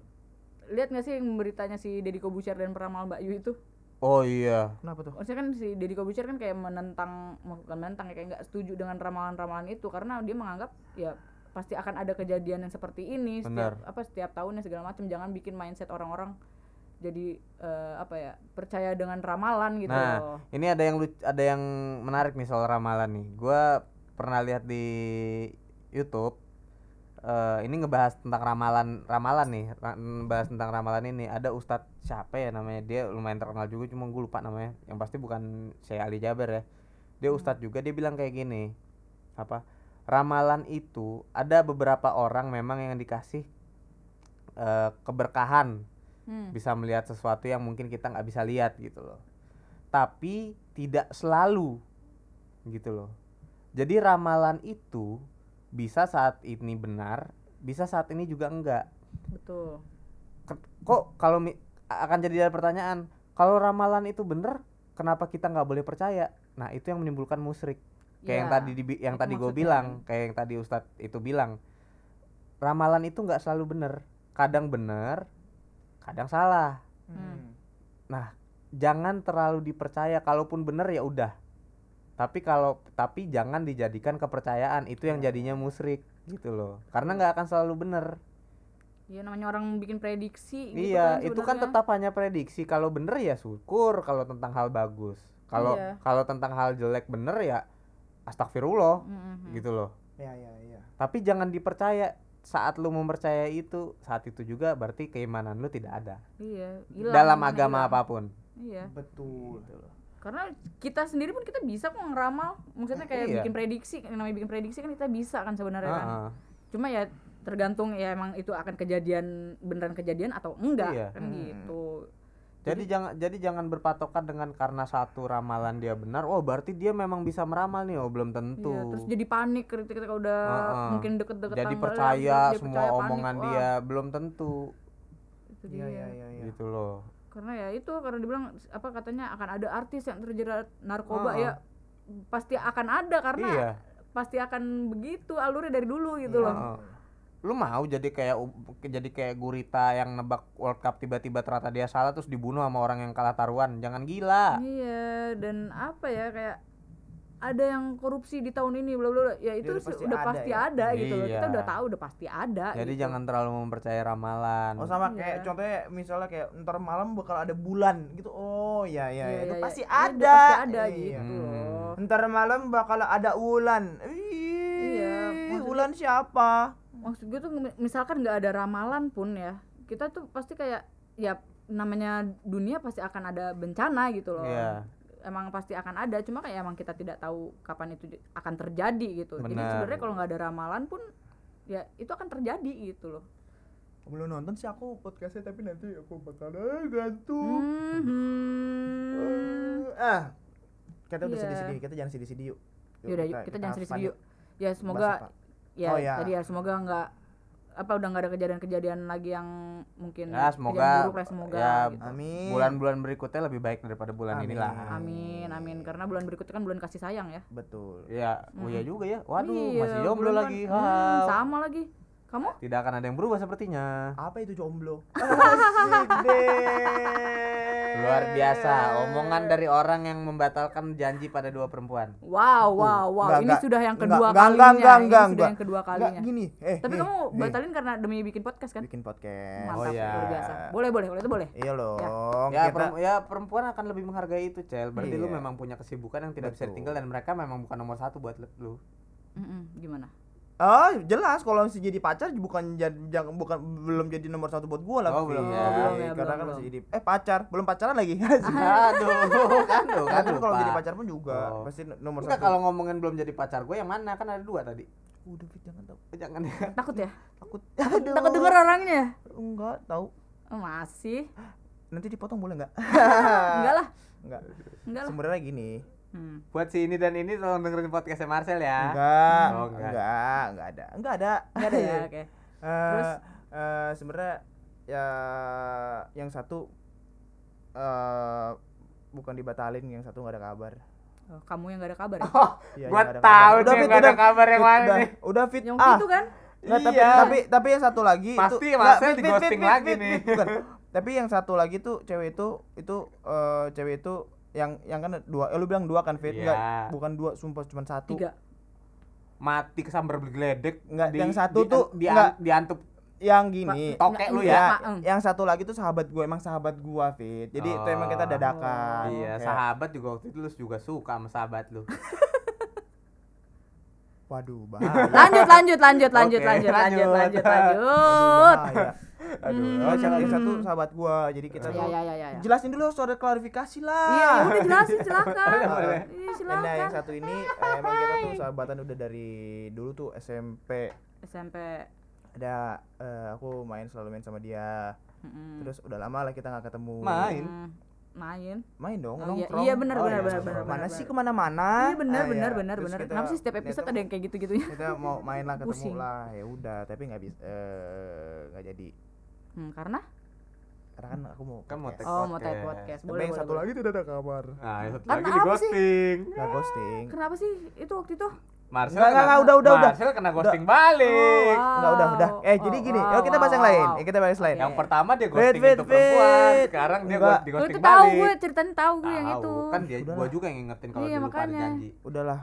lihat nggak sih yang beritanya si Deddy Kobusier dan peramal Mbak Yu itu? oh iya Kenapa tuh? Maksudnya kan si Deddy Kobusier kan kayak menentang bukan menentang ya kayak nggak setuju dengan ramalan-ramalan itu karena dia menganggap ya pasti akan ada kejadian yang seperti ini setiap Benar. apa setiap tahunnya segala macam jangan bikin mindset orang-orang jadi eh, apa ya percaya dengan ramalan gitu Nah, loh. ini ada yang lucu, ada yang menarik nih soal ramalan nih. Gua pernah lihat di YouTube eh, ini ngebahas tentang ramalan ramalan nih, ra- ngebahas tentang ramalan ini. Ada Ustadz siapa ya namanya? Dia lumayan terkenal juga, cuma gue lupa namanya. Yang pasti bukan Syekh Ali Jaber ya. Dia Ustadz juga, dia bilang kayak gini. Apa? Ramalan itu ada beberapa orang memang yang dikasih eh, keberkahan Hmm. bisa melihat sesuatu yang mungkin kita nggak bisa lihat gitu loh. Tapi tidak selalu gitu loh. Jadi ramalan itu bisa saat ini benar bisa saat ini juga enggak. Betul. Kok kalau akan jadi ada pertanyaan kalau ramalan itu benar kenapa kita nggak boleh percaya? Nah itu yang menimbulkan musrik kayak yang Ya, tadi dibi- yang tadi gue bilang kayak yang tadi Ustadz itu bilang. Ramalan itu nggak selalu benar. Kadang benar kadang salah Hmm. Nah, jangan terlalu dipercaya. Kalaupun benar ya udah. Tapi kalau tapi jangan dijadikan kepercayaan. Itu yang jadinya musrik gitu loh. Karena nggak akan selalu benar. Ya namanya orang bikin prediksi gitu iya, kan itu kan tetap hanya prediksi. Kalau bener ya syukur. Kalau tentang hal bagus. Kalau Iya. kalau tentang hal jelek bener ya astagfirullah Mhm. gitu loh. Ya ya ya. Tapi jangan dipercaya. Saat lu mempercayai itu, saat itu juga berarti keimanan lu tidak ada. Iya, hilang, Dalam agama hilang. apa pun. Iya. Betul. Karena kita sendiri pun kita bisa kok ngeramal. Maksudnya kayak Iya. bikin prediksi, yang namanya bikin prediksi kan kita bisa kan sebenarnya kan. Heeh. Cuma ya tergantung ya emang itu akan kejadian beneran kejadian atau enggak Iya. kan Hmm. gitu. Jadi jangan jadi jangan berpatokan dengan karena satu ramalan dia benar, oh berarti dia memang bisa meramal nih, oh belum tentu. Iya, terus jadi panik ketika udah Heeh. mungkin deket-deket jadi percaya dia semua percaya, panik. omongan Wah, dia belum tentu itu Iya dia. ya ya ya. gitu loh. Karena ya itu karena dibilang apa katanya akan ada artis yang terjerat narkoba Heeh. ya pasti akan ada karena Iya. pasti akan begitu alurnya dari dulu gitu loh. Lu mau jadi kayak jadi kayak gurita yang nebak World Cup tiba-tiba ternyata dia salah terus dibunuh sama orang yang kalah taruhan. Jangan gila. Iya, dan apa ya kayak ada yang korupsi di tahun ini bla bla bla. ya itu udah sih pasti udah ada pasti ya. ada gitu loh kita Iya. udah tahu udah pasti ada Jadi gitu. jangan terlalu mempercayai ramalan. Oh sama Iya. kayak contohnya misalnya kayak ntar malam bakal ada bulan gitu. Oh ya ya, Iya, itu iya, pasti iya. Iya, ada. udah pasti ada Iya. gitu Hmm. loh Ntar malam bakal ada ulan. Iya, ulan siapa? Maksud gue tuh mi- misalkan nggak ada ramalan pun ya kita tuh pasti kayak ya namanya dunia pasti akan ada bencana gitu loh Iya. emang pasti akan ada cuma kayak emang kita tidak tahu kapan itu akan terjadi gitu jadi Benar. sebenarnya kalau nggak ada ramalan pun ya itu akan terjadi gitu loh Belum nonton sih aku podcastnya tapi nanti aku bakal eh, gantung. Mhm. Eh, ah, kita udah Iya. sedih-sedih, kita jangan sedih-sedih yuk. Yuk, Yaudah, yuk, kita, jangan sedih-sedih yuk. Ya semoga? Ya Oh, ya. tadi ya semoga nggak apa udah nggak ada kejadian-kejadian lagi yang mungkin Ya semoga buruk lah semoga ya gitu. Amin. bulan-bulan berikutnya lebih baik daripada bulan Amin. inilah. Amin amin karena bulan berikutnya kan bulan kasih sayang ya. Betul. Ya, oh ya juga ya. Waduh, Iya, masih jomblo lagi. kan- hmm, sama lagi. Kamu? Tidak akan ada yang berubah sepertinya. Apa itu jomblo? Asik deh. Luar biasa, omongan dari orang yang membatalkan janji pada dua perempuan. Wow, wow, wow. Enggak, ini enggak. sudah yang Enggak, kedua enggak, kalinya. enggak, enggak, ini enggak, sudah yang enggak. kedua Enggak, kalinya. gini. Eh, Tapi nih, kamu nih. batalin karena demi bikin podcast kan? bikin podcast. Mantap, iya. luar biasa. Boleh, boleh, kalau itu boleh. Iya loh. Ya, kita- perem- ya perempuan akan lebih menghargai itu, Cel. Berarti lu Iya. memang punya kesibukan yang tidak bisa Betul. ditinggal dan mereka memang bukan nomor satu buat lu. Mm-mm, gimana? Oh, jelas kalau masih jadi pacar bukan jadi jangan bukan belum jadi nomor satu buat gua lah. Oh, belum ya. Belum ya, Karena belum, kan belum. masih jadi eh pacar, belum pacaran lagi. Aduh, kan lu kan Kan kalau jadi pacar pun juga Oh. pasti nomor Enggak satu. kalau ngomongin belum jadi pacar gue yang mana kan ada dua tadi. Udah Fit jangan tahu. Jangan ya. Takut ya? Takut. Takut denger orangnya? Enggak tahu. Oh, masih. Nanti dipotong boleh enggak? Enggak lah. Enggak. Enggak lah. Sebenarnya gini. Hmm. Buat si ini dan ini tolong dengerin podcastnya Marcel ya. Enggak. Oh, enggak. enggak. Enggak ada. Enggak ada. Enggak ada ya, oke. Eh, Terus? eh, sebenarnya ya yang satu eh bukan dibatalin, yang satu nggak ada kabar. Oh, kamu yang gak ada kabar ya? Iya, Gua tahu kabar. nih yang Fit, nggak ada udah. kabar yang Fit, mana udah, nih. Udah fit. Yang ah, itu kan? Nggak, tapi, Iya. tapi tapi yang satu lagi Pasti itu Marcel nggak, di ghosting lagi fit, nih. fit, bukan. tapi yang satu lagi tuh cewek itu itu eh, cewek itu yang yang kan dua eh, lu bilang dua kan fit Iya. enggak bukan dua sumpah cuma satu Tiga. Mati kesambar geledek. Nggak, yang satu tuh di, nggak. diantup yang gini Tokek lu Enggak, ya. Yang satu lagi tuh sahabat gue emang sahabat gua fit jadi itu emang kita Oh. dadakan Iya, Kayak, sahabat juga waktu itu lu juga suka sama sahabat lu. waduh bahaya Lanjut, lanjut, lanjut, lanjut, Oke, lanjut, lanjut, lanjut. lanjut, lanjut. Aduh. Oh, yang yang satu Hmm. sahabat gua jadi kita Ya, tuh ya, ya, ya. ya. jelasin dulu harus ada klarifikasi lah Iya, ya udah jelasin silakan. Iya, Nah, yang satu ini eh, emang kita tuh sahabatan udah dari dulu tuh SMP SMP. ada eh, aku main selalu main sama dia Mm-mm. terus udah lama lah kita nggak ketemu Main? Hmm, main. main dong Oh, iya. nongkrong. Iya, benar, benar, iya, benar, nongkrong. benar, mana benar, sih benar. ke mana-mana Iya benar Ah, benar iya. benar benar. Kenapa sih setiap episode ada yang kayak gitu-gitunya? kita mau main lah ketemu Pusing. lah ya udah tapi nggak bisa eh, nggak jadi Hmm, karena karena kan aku mau Kan mau podcast. take oh mau take podcast. podcast. tapi Boleh, yang boleh, satu boleh. lagi tidak ada kabar Nah, yang satu Karena lagi di ghosting. nggak ghosting Kenapa sih itu waktu itu? Marcel Nggak, nggak, kena- nggak, udah, udah, udah. Marcel kena ghosting balik. Oh, Nggak udah udah eh Wow. jadi gini Oh, yuk kita bahas yang wow, lain wow. ya, kita bahas lain. Yang pertama dia ghosting fit, itu perempuan, sekarang dia Enggak. di Oh, ghosting itu tahu balik. gue ceritanya tahu gue yang Tahu, itu. Kan dia gua juga yang ngingetin kalau Iya, dulu lupa ada makanya. janji. udahlah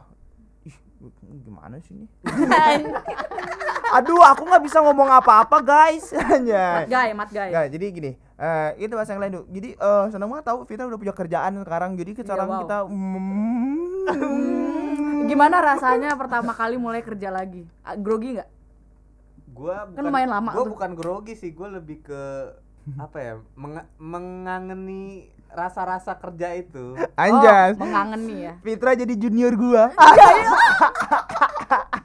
ih gimana sih ini aduh aku nggak bisa ngomong apa-apa guys hanya mat guy, mat guy. Nggak, jadi gini, eh itu bahasa yang lain dulu. Jadi eh senang banget tahu Vita udah punya kerjaan sekarang. Jadi sekarang wow. kita mm, Gimana rasanya pertama kali mulai kerja lagi? Ah, Grogi nggak? Gua bukan, Kan lumayan lama Gua tuh. bukan grogi sih, gua lebih ke apa ya? menga- mengangeni rasa-rasa kerja itu. anjas. Oh, mengangeni ya. Fitra jadi junior gua.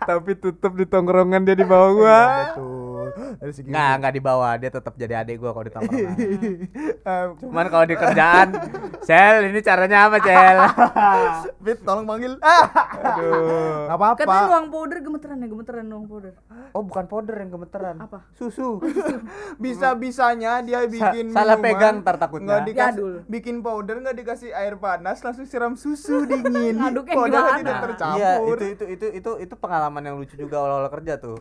Tapi tutup di tongkrongan dia di bawah gua. Betul. Dari segi Nggak, nggak dibawa, dia tetap jadi adik gua kalau di tongkrongan. Eh, Cuman kalau di kerjaan, Cel, ini caranya apa, Cel? Fit tolong panggil. Ah. Aduh. Nggak apa-apa. Katanya nuang powder gemeteran ya, gemeteran nuang powder. Oh, bukan powder yang gemeteran. Apa? Susu. Bisa-bisanya dia bikin salah minuman, pegang ntar takutnya. nggak dikasih, bikin powder nggak dikasih air panas langsung siram susu dingin. Powder gimana? tidak Nah, tercampur. Iya, itu itu itu itu itu pengalaman yang lucu juga awal-awal kerja tuh.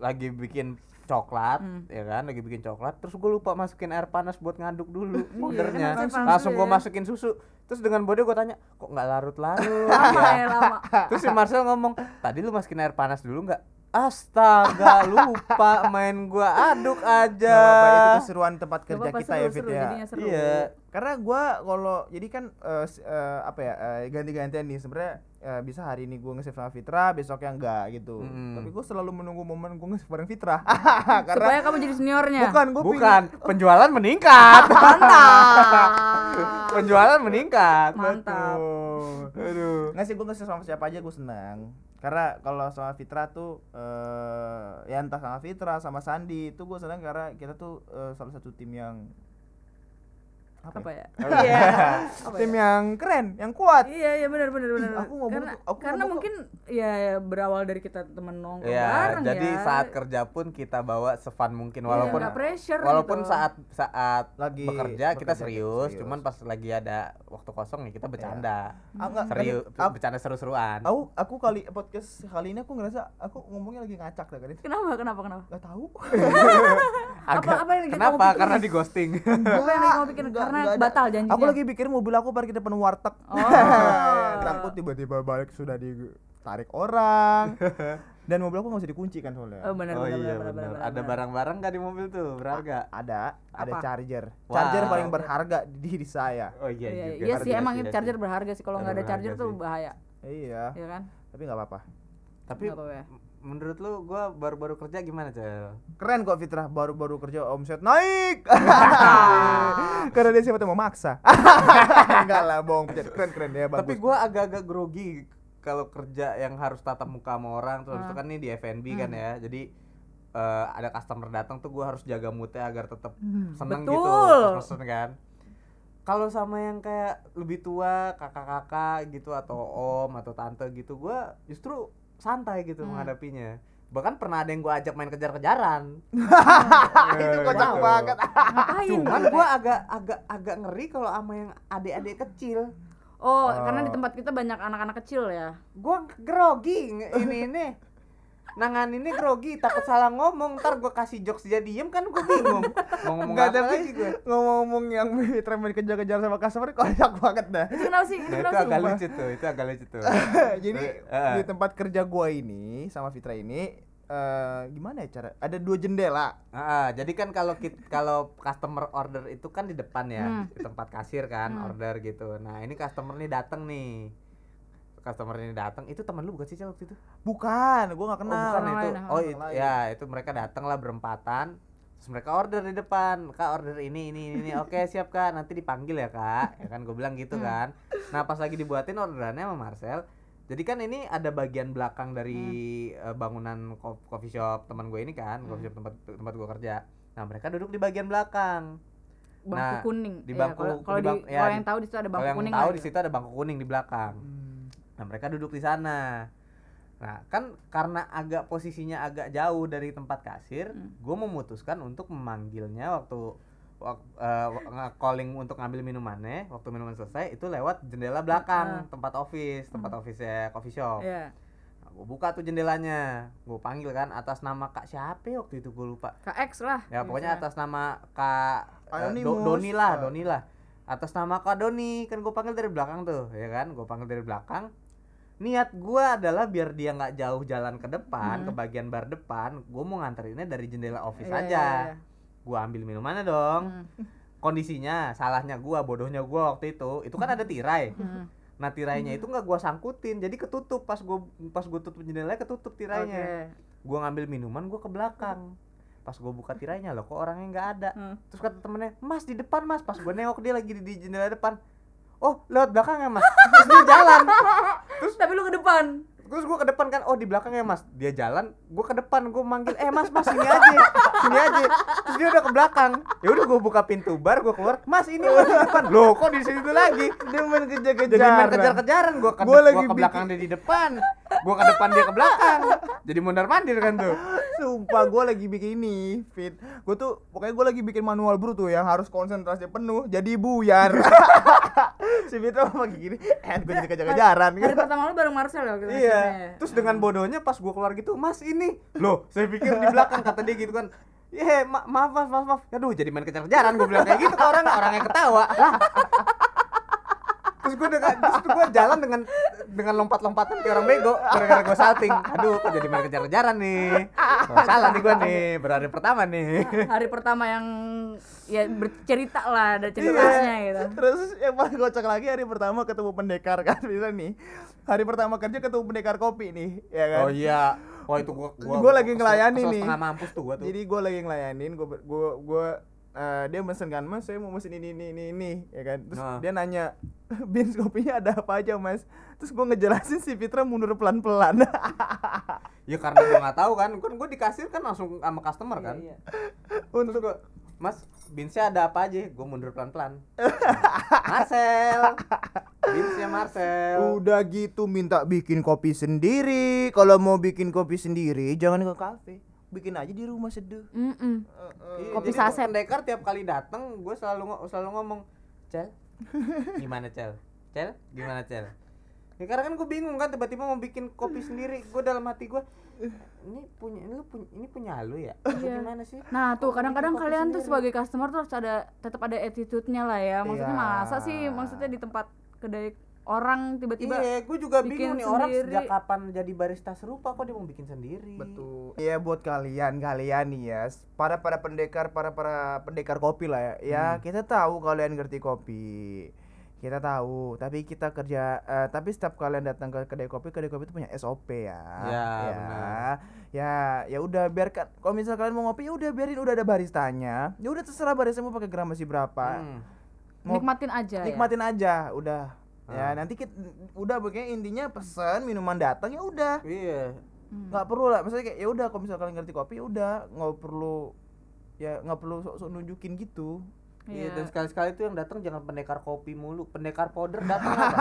Lagi bikin coklat, Hmm. ya kan? Lagi bikin coklat, terus gue lupa masukin air panas buat ngaduk dulu Iya, powdernya. kan harusnya Langsung gue masukin susu. Terus dengan bodoh gue tanya, kok nggak larut-larut? Lama ya? ya lama. Terus si Marcel ngomong, tadi lu masukin air panas dulu nggak? Astaga, lupa main gua aduk aja. Nggak apa-apa, itu keseruan tempat Gak kerja apa-apa, kita seru, ya Fit seru, ya. Iya. Karena gua kalau jadi kan eh, s- eh, apa ya eh, ganti-gantian nih sebenarnya eh, bisa hari ini gua nge-save sama Fitra, besoknya enggak gitu. Mm. Tapi gua selalu menunggu momen gua nge-save bareng Fitra. Karena Supaya kamu jadi seniornya. bukan gua Bukan, penjualan meningkat. Mantap. penjualan meningkat. Mantap. Aduh. Nggak sih gua nge-save sama siapa aja gua senang. Karena kalau sama Fitra tuh eh ya entah sama Fitra sama Sandi itu gua senang karena kita tuh eh, salah satu tim yang Apa ya? Oh, Iya. Apa tim ya? yang keren, yang kuat. Iya iya benar benar benar. Aku ngomong karena tuh- aku karena ngomong mungkin ya berawal dari kita temen nongkrong Ya, bareng jadi ya. saat kerja pun kita bawa sefun mungkin Iya, walaupun nggak pressure walaupun gitu. saat saat Lagi bekerja kita bekerja serius, serius. cuman pas lagi ada waktu kosong ya kita bercanda. Ah, nggak, Serius, aku- bercanda seru-seruan. Aku aku kali podcast kali ini aku ngerasa aku ngomongnya lagi ngacak dah kan. Kenapa kenapa kenapa? Gak tahu. apa apa yang kamu Kenapa? pikirin? Karena di ghosting. apa yang kamu pikirin Enggak, karena enggak ada. batal janjinya Aku lagi pikir mobil aku parkir depan warteg. Oh. Takut tiba-tiba balik sudah ditarik orang. Dan mobil aku nggak usah dikunci kan soalnya. oh benar oh benar iya benar, benar. benar, Ada benar. barang-barang nggak di mobil tuh berharga? Ada, ada Apa? charger. Wah. Charger paling berharga di diri saya. Oh iya, iya juga. iya sih emang iya charger sih. berharga sih kalau nggak ada Charger tuh bahaya Iya, ya kan tapi nggak apa-apa. Tapi ya. Menurut lu gua baru-baru kerja gimana, Cel? Keren kok Fitrah, baru-baru kerja omset naik. Karena dia siapa tuh mau maksa. Enggak lah, bohong. Keren keren ya, bagus. Tapi gua agak-agak grogi kalau kerja yang harus tatap muka sama orang tuh habis Ah. itu kan ini di F&B kan Hmm. ya. Jadi eh, ada customer datang tuh gua harus jaga moodnya agar tetap seneng gitu Betul. pas pesen kan. Kalau sama yang kayak lebih tua, kakak-kakak gitu atau om atau tante gitu, gua justru santai gitu Hmm. menghadapinya. Bahkan pernah ada yang gua ajak main kejar-kejaran. itu kocak Gitu. banget. Cuman gua agak agak agak ngeri kalau sama yang adik-adik kecil. oh Oh. karena di tempat kita banyak anak-anak kecil ya gua grogi nge- ini ini nangan ini grogi takut salah ngomong ntar gua kasih jokes dia diem kan gua bingung mau ngomong Enggak apa tapi lagi gue ngomong-ngomong yang Fitra main kejar-kejar sama customer kocak banget dah. itu kenapa sih itu nah itu agak lucu tuh itu agak lucu tuh Jadi Eh. di tempat kerja gua ini sama Fitra ini eh gimana ya cara? Ada dua jendela. Ah, jadi kan kalau kit- kalau customer order itu kan di depan ya Hmm. di tempat kasir kan Hmm. order gitu nah ini customer nih datang nih customer ini datang itu teman lu bukan sih Cel, waktu itu Bukan, gua nggak oh kenal. bukan Orang itu lain, oh orang it- lain. ya itu mereka datang lah berempatan terus mereka order di depan kak order ini ini ini, ini. oke siap kak nanti dipanggil ya kak ya kan gue bilang gitu Hmm. kan nah pas lagi dibuatin orderannya sama Marcel jadi kan ini ada bagian belakang dari eh, bangunan coffee shop teman gue ini kan Hmm. coffee shop tempat tempat gue kerja nah mereka duduk di bagian belakang bangku Nah, kuning di Iya, bangku- kalau kalau di di ya, kalau yang tahu di situ ada kalau bangku yang kuning tahu lah di gitu. situ ada bangku kuning di belakang Hmm. Nah, mereka duduk di sana. Nah, kan karena agak posisinya agak jauh dari tempat kasir, Hmm. gue memutuskan untuk memanggilnya waktu wak, eh, wa- calling untuk ngambil minumannya, waktu minuman selesai itu lewat jendela belakang Ah. tempat office, tempat office coffee shop. Iya. Nah, gue buka tuh jendelanya, gue panggil kan atas nama kak siapa ya waktu itu gue lupa. KX lah Ya pokoknya biasanya. atas nama kak eh, Do-. Doni lah, Ah. Doni lah. Atas nama kak Doni kan gue panggil dari belakang tuh, ya kan? Gue panggil dari belakang. Niat gue adalah biar dia nggak jauh jalan ke depan, Hmm. ke bagian bar depan. Gue mau nganterinnya dari jendela office Iya, aja. iya, iya. Gue ambil minumannya dong. Hmm. Kondisinya, salahnya gue, bodohnya gue waktu itu, itu kan ada tirai. Hmm. Nah tirainya itu nggak gue sangkutin, jadi ketutup pas gue pas gue tutup jendelanya ketutup tirainya. Oke. Gue ngambil minuman gue ke belakang. Pas gue buka tirainya loh, kok orangnya nggak ada Hmm. terus kata temennya mas di depan mas pas gue nengok dia lagi di, di jendela depan oh lewat belakang ya mas terus dia jalan Terus tapi lu ke depan. terus gue ke depan kan oh di belakang ya mas dia jalan gue ke depan gue manggil eh mas mas sini aja sini aja. Terus dia udah ke belakang. Ya udah gue buka pintu bar gue keluar mas ini mas di depan. Loh kok di situ lagi? Dia main kejar-kejaran. jadi main kejar-kejaran gue ke, Gua gua lagi ke belakang dia di depan. Gue ke depan dia ke belakang. Jadi mondar mandir kan tuh. Sumpah gue lagi bikin ini fit. Gue tuh pokoknya gue lagi bikin manual bro tuh yang harus konsentrasi penuh Jadi buyar. Si Fit tuh lagi gini Eh gue jadi kejar-kejaran. Hari pertama lu bareng Marcel ya gitu Iya. Terus dengan bodohnya pas gua keluar gitu, Mas ini. Loh, saya pikir di belakang kata dia gitu kan. Ye, ma maaf mas, maaf, maaf. Aduh, jadi main kejar-kejaran gue bilang kayak gitu ke orang, orang yang ketawa. Lah. Terus gue dengan terus gue jalan dengan dengan lompat-lompatan kayak orang bego gara-gara gue salting. Aduh, kok jadi main kejar-kejaran nih. Oh, salah nih gue nih, berhari pertama nih. Hari pertama yang ya bercerita lah, ada ceritanya gitu. Terus yang paling kocak lagi hari pertama ketemu pendekar kan Bisa nih Hari pertama kerja ketemu pendekar kopi nih ya kan Oh iya. Wah itu gua gua, Gua lagi kesel- ngelayani kesel nih. Setengah mampus tuh gua tuh. Jadi gue lagi ngelayanin, gue gue gue eh, dia mesen kan mas, saya mau mesen ini ini ini ini, ya kan. Terus Nah. dia nanya, bins kopinya ada apa aja mas? Terus gue ngejelasin si Fitra mundur pelan pelan. Ya karena gua nggak tahu kan, kan gua di kasir kan langsung sama customer kan. Iya, Untuk gua, Mas, binsnya ada apa aja? Gua mundur pelan-pelan. Marcel. Binsnya Marcel. Udah gitu minta bikin kopi sendiri. Kalau mau bikin kopi sendiri jangan ke kafe, bikin aja di rumah seduh. Mm-mm. Iya, kopi jadi saset. Pendekar tiap kali datang, gue selalu ngo- selalu ngomong, "Cel, gimana Cel? Cel, gimana Cel?" Ya karena kan gue bingung kan tiba-tiba mau bikin kopi sendiri, gue dalam hati gue ini punya ini lu punya ini punya lu ya Iya. gimana sih Nah tuh kadang-kadang kalian tuh sendiri? sebagai customer tuh harus ada tetap ada attitude-nya lah ya. Maksudnya Iya. masa sih maksudnya di tempat kedai orang tiba-tiba Iya, gue juga bikin bingung nih orang sendiri. sejak kapan jadi barista serupa kok dia mau bikin sendiri. Betul. Iya buat kalian kalian nih ya, para para pendekar para para pendekar kopi lah ya. Ya Hmm. kita tahu kalian ngerti kopi. Kita tahu, tapi kita kerja eh, tapi setiap kalian datang ke kedai kopi, kedai kopi itu punya SOP ya. Ya, benar. Ya, ya udah biarkan kalau misal kalian mau ngopi ya udah biarin udah ada baristanya. Ya udah terserah barista mau pakai gramasi berapa. Hmm. Mau- nikmatin aja ya. Nikmatin aja, udah. Ya, Ah. nanti kita udah pokoknya intinya pesen minuman datang ya udah Iya. Hmm. nggak perlu lah maksudnya kayak ya udah kalau misalnya kalian ngerti kopi ya udah nggak perlu ya nggak perlu sok-sok nunjukin gitu Iya, Iya. dan sekali-sekali tuh yang datang jangan pendekar kopi mulu, pendekar powder datang apa?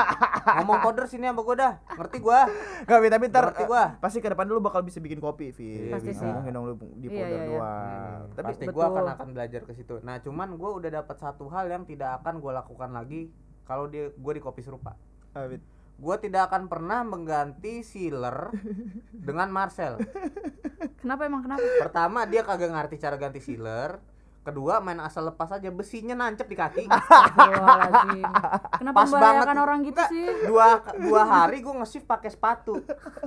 Ngomong powder sini sama gua dah. Ngerti gua. nggak Fit, tapi ntar Ngerti eh, gua. pasti ke depan dulu bakal bisa bikin kopi Fit Iya, Pasti bisa. sih. ngomongin dong lu di Iya, powder iya, iya. doang Tapi tapi pasti betul. gua akan akan belajar ke situ. Nah, cuman gua udah dapat satu hal yang tidak akan gua lakukan lagi kalau dia gua di kopi serupa. ah, Fit. Gua tidak akan pernah mengganti sealer dengan Marcel. Kenapa emang kenapa? Pertama dia kagak ngerti cara ganti sealer. Kedua main asal lepas aja besinya nancep di kaki. Kenapa Pas membahayakan banget. orang gitu sih? Dua dua hari gua nge-shift pakai sepatu.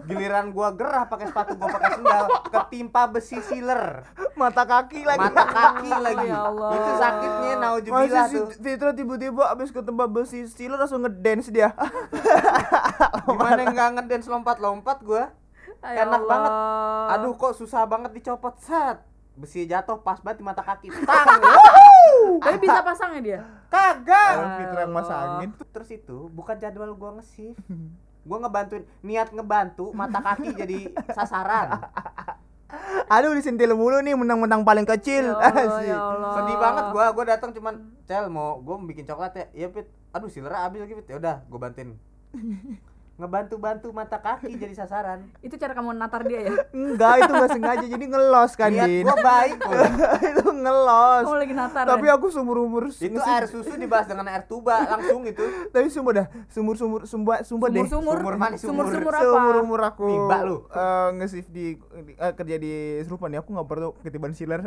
Giliran gua gerah pakai sepatu gua pakai sendal, ketimpa besi sealer. mata kaki lagi Mata kaki lagi. Ya Allah. Itu sakitnya naujubillah tuh. Fitra tiba-tiba abis ketemu besi stilo langsung ngedance dia Gimana nggak ngedance lompat-lompat gua? Ya Enak banget. Aduh kok susah banget dicopot set. Besi jatuh pas banget di mata kaki. Tang. Tapi bisa pasangnya dia. Kagak. Orang Fitra yang masangin Terus itu bukan jadwal gua nge-shift. Gua ngebantuin niat ngebantu mata kaki jadi sasaran. aduh disentil mulu nih menang-menang paling kecil Ya Allah, ya Allah. Sedih banget gua, gua datang cuman Cel mau gua bikin coklat ya. Iya, Pit. Aduh, silera habis lagi, Pit. Ya udah, gua bantuin. Ngebantu-bantu mata kaki jadi sasaran. Itu cara kamu natar dia ya? enggak itu nggak sengaja jadi ngelos kan Niat Din gua baik loh. itu ngelos Kamu lagi natar tapi ya? aku sumur umur Itu air susu dibahas dengan air tuba langsung itu. tapi sumpah dah sumur sumur sumba sumba deh Sumur-sumur. Sumur mana? Sumur. Sumur-sumur seumur apa? umur aku Nimba lu. eh, nge-shift di, eh, kerja di serupa nih aku nggak perlu ketiban sealer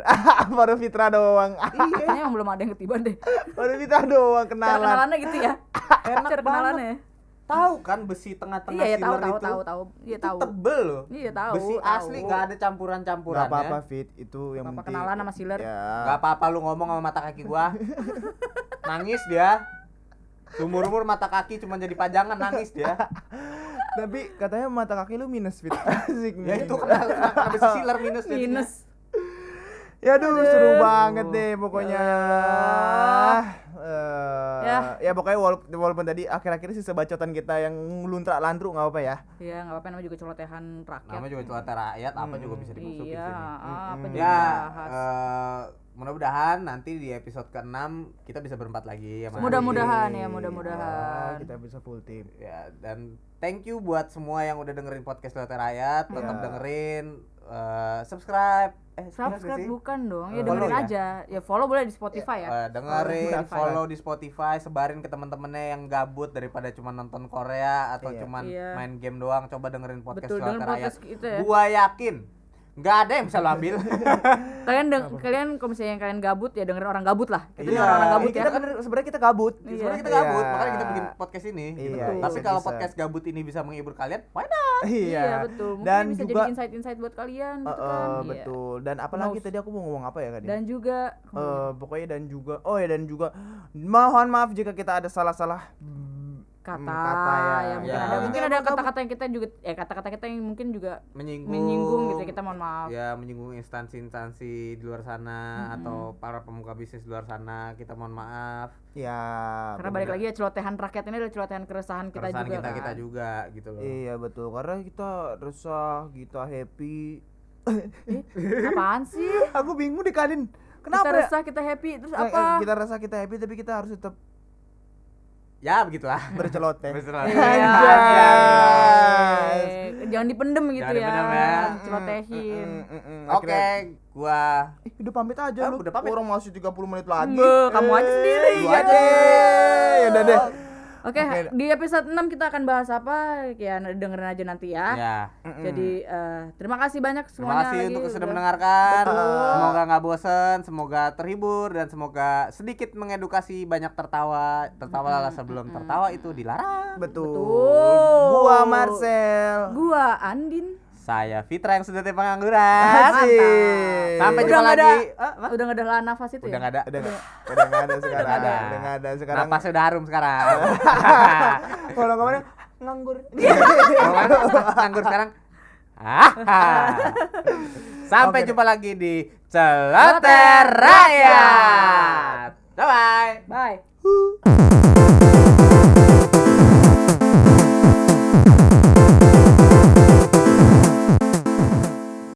baru Fitra doang Iya, kayaknya emang belum ada yang ketiban deh. baru Fitra doang kenalan kenalannya gitu ya? Enak Cara kenalannya ya? Tahu kan besi tengah-tengah Iya, ya tahu tahu itu? tahu tahu. Iya Itu tahu. tebel loh. Iya tahu. Besi tahu. asli nggak ada nggak campuran-campurannya. apa-apa Fit itu yang Apa penting kenalan sama sealer? ya Gak apa-apa lu ngomong sama mata kaki gua. nangis dia. Umur-umur mata kaki cuma jadi pajangan nangis dia. tapi katanya mata kaki lu minus Fit asik Ya itu kena besi sealer minus. Minus. ya aduh seru banget deh pokoknya Eh, Ya. ya pokoknya walaupun, walaupun tadi akhir-akhir sih sebacotan kita yang luntrak lantru nggak apa ya Iya, enggak apa-apa namanya juga celotehan rakyat. Namanya juga celoteh rakyat, apa juga bisa dimasukin Iya, sini. ah, apa Mm-mm. juga Ya, dibahas. eh, mudah-mudahan nanti di episode ke-6 kita bisa berempat lagi ya Mas. Mudah-mudahan ya, Ya, mudah-mudahan. kita bisa full team Ya, dan thank you buat semua yang udah dengerin podcast Celoteh Rakyat, tetap Ya. dengerin eh, subscribe eh Subscribe sih? bukan dong. Ya Eh, dengerin follow ya? aja. Ya follow boleh di Spotify ya. Eh, dengerin, Spotify. follow di Spotify, sebarin ke temen-temennya yang gabut daripada cuma nonton Korea atau Iya. cuman Iya. main game doang. Coba dengerin podcast Betul, dengerin Rakyat. podcast kita ya. Gua yakin nggak ada yang bisa lo ambil. Kalian deng- kalian kalau misalnya yang kalian gabut ya dengerin orang gabut lah. Kita ini Iya. orang-orang gabut kita ya. kan sebenarnya kita gabut Iya. Sebenarnya kita Iya. gabut, makanya kita bikin podcast ini. gitu. Iya, Tapi iya, kalau bisa. podcast gabut ini bisa menghibur kalian, why not? iya betul. Mungkin dan bisa juga jadi insight-insight buat kalian Eh, gitu kan. Iya. betul dan apalagi knows? tadi aku mau ngomong apa ya kan Dan juga Eh, pokoknya dan juga oh ya dan juga mohon maaf jika kita ada salah-salah kata, Hmm, kata ya. ya, mungkin Ya. ada mungkin Kita ada kata-kata yang kita juga eh kata-kata kita yang mungkin juga Menyinggung. menyinggung gitu kita mohon maaf. Ya, menyinggung instansi-instansi di luar sana atau para pemuka bisnis di luar sana, kita mohon maaf. ya Karena balik lagi ya celotehan rakyat ini adalah celotehan keresahan kita Keresahan juga kita kan. kita juga gitu loh. iya betul karena kita resah kita happy Eh, apaan sih? aku bingung deh Kadin kita kenapa ya? resah, kita happy, terus Eh, eh, apa? kita rasa kita happy tapi kita harus tetap Ya, begitulah. berceloteh Jangan dipendem gitu Jangan ya. dipendem ya. Celotehin. Mm, mm, mm. Oke, gua Eh, udah pamit aja Ah, lu udah pamit. orang masih 30 menit lagi kamu aja sendiri. Lu ya aja ya udah deh Oke, Oke. di episode 6 kita akan bahas apa? Ya dengerin aja nanti ya. Ya. Jadi eh, terima kasih banyak Terima semuanya kasih lagi untuk sudah udah- mendengarkan. Betul. Semoga nggak bosen, semoga terhibur dan semoga sedikit mengedukasi, banyak tertawa. Tertawa lah sebelum tertawa itu dilarang. Betul. Betul. Gua Marcel. Gua Andin. Saya Fitra yang sudah pengangguran. Asik. Sampai Udah jumpa lagi. ada- apa? Udah nggak ada nafas itu Udah ya? nggak ada. Udah nggak udah nggak ada sekarang. nggak ada. Udah nggak ada sekarang. Napas sudah harum sekarang. Kalau kemarin nganggur. Nganggur sekarang. Sampai Oke. jumpa lagi di Celoteh Rakyat. Bye bye. Bye.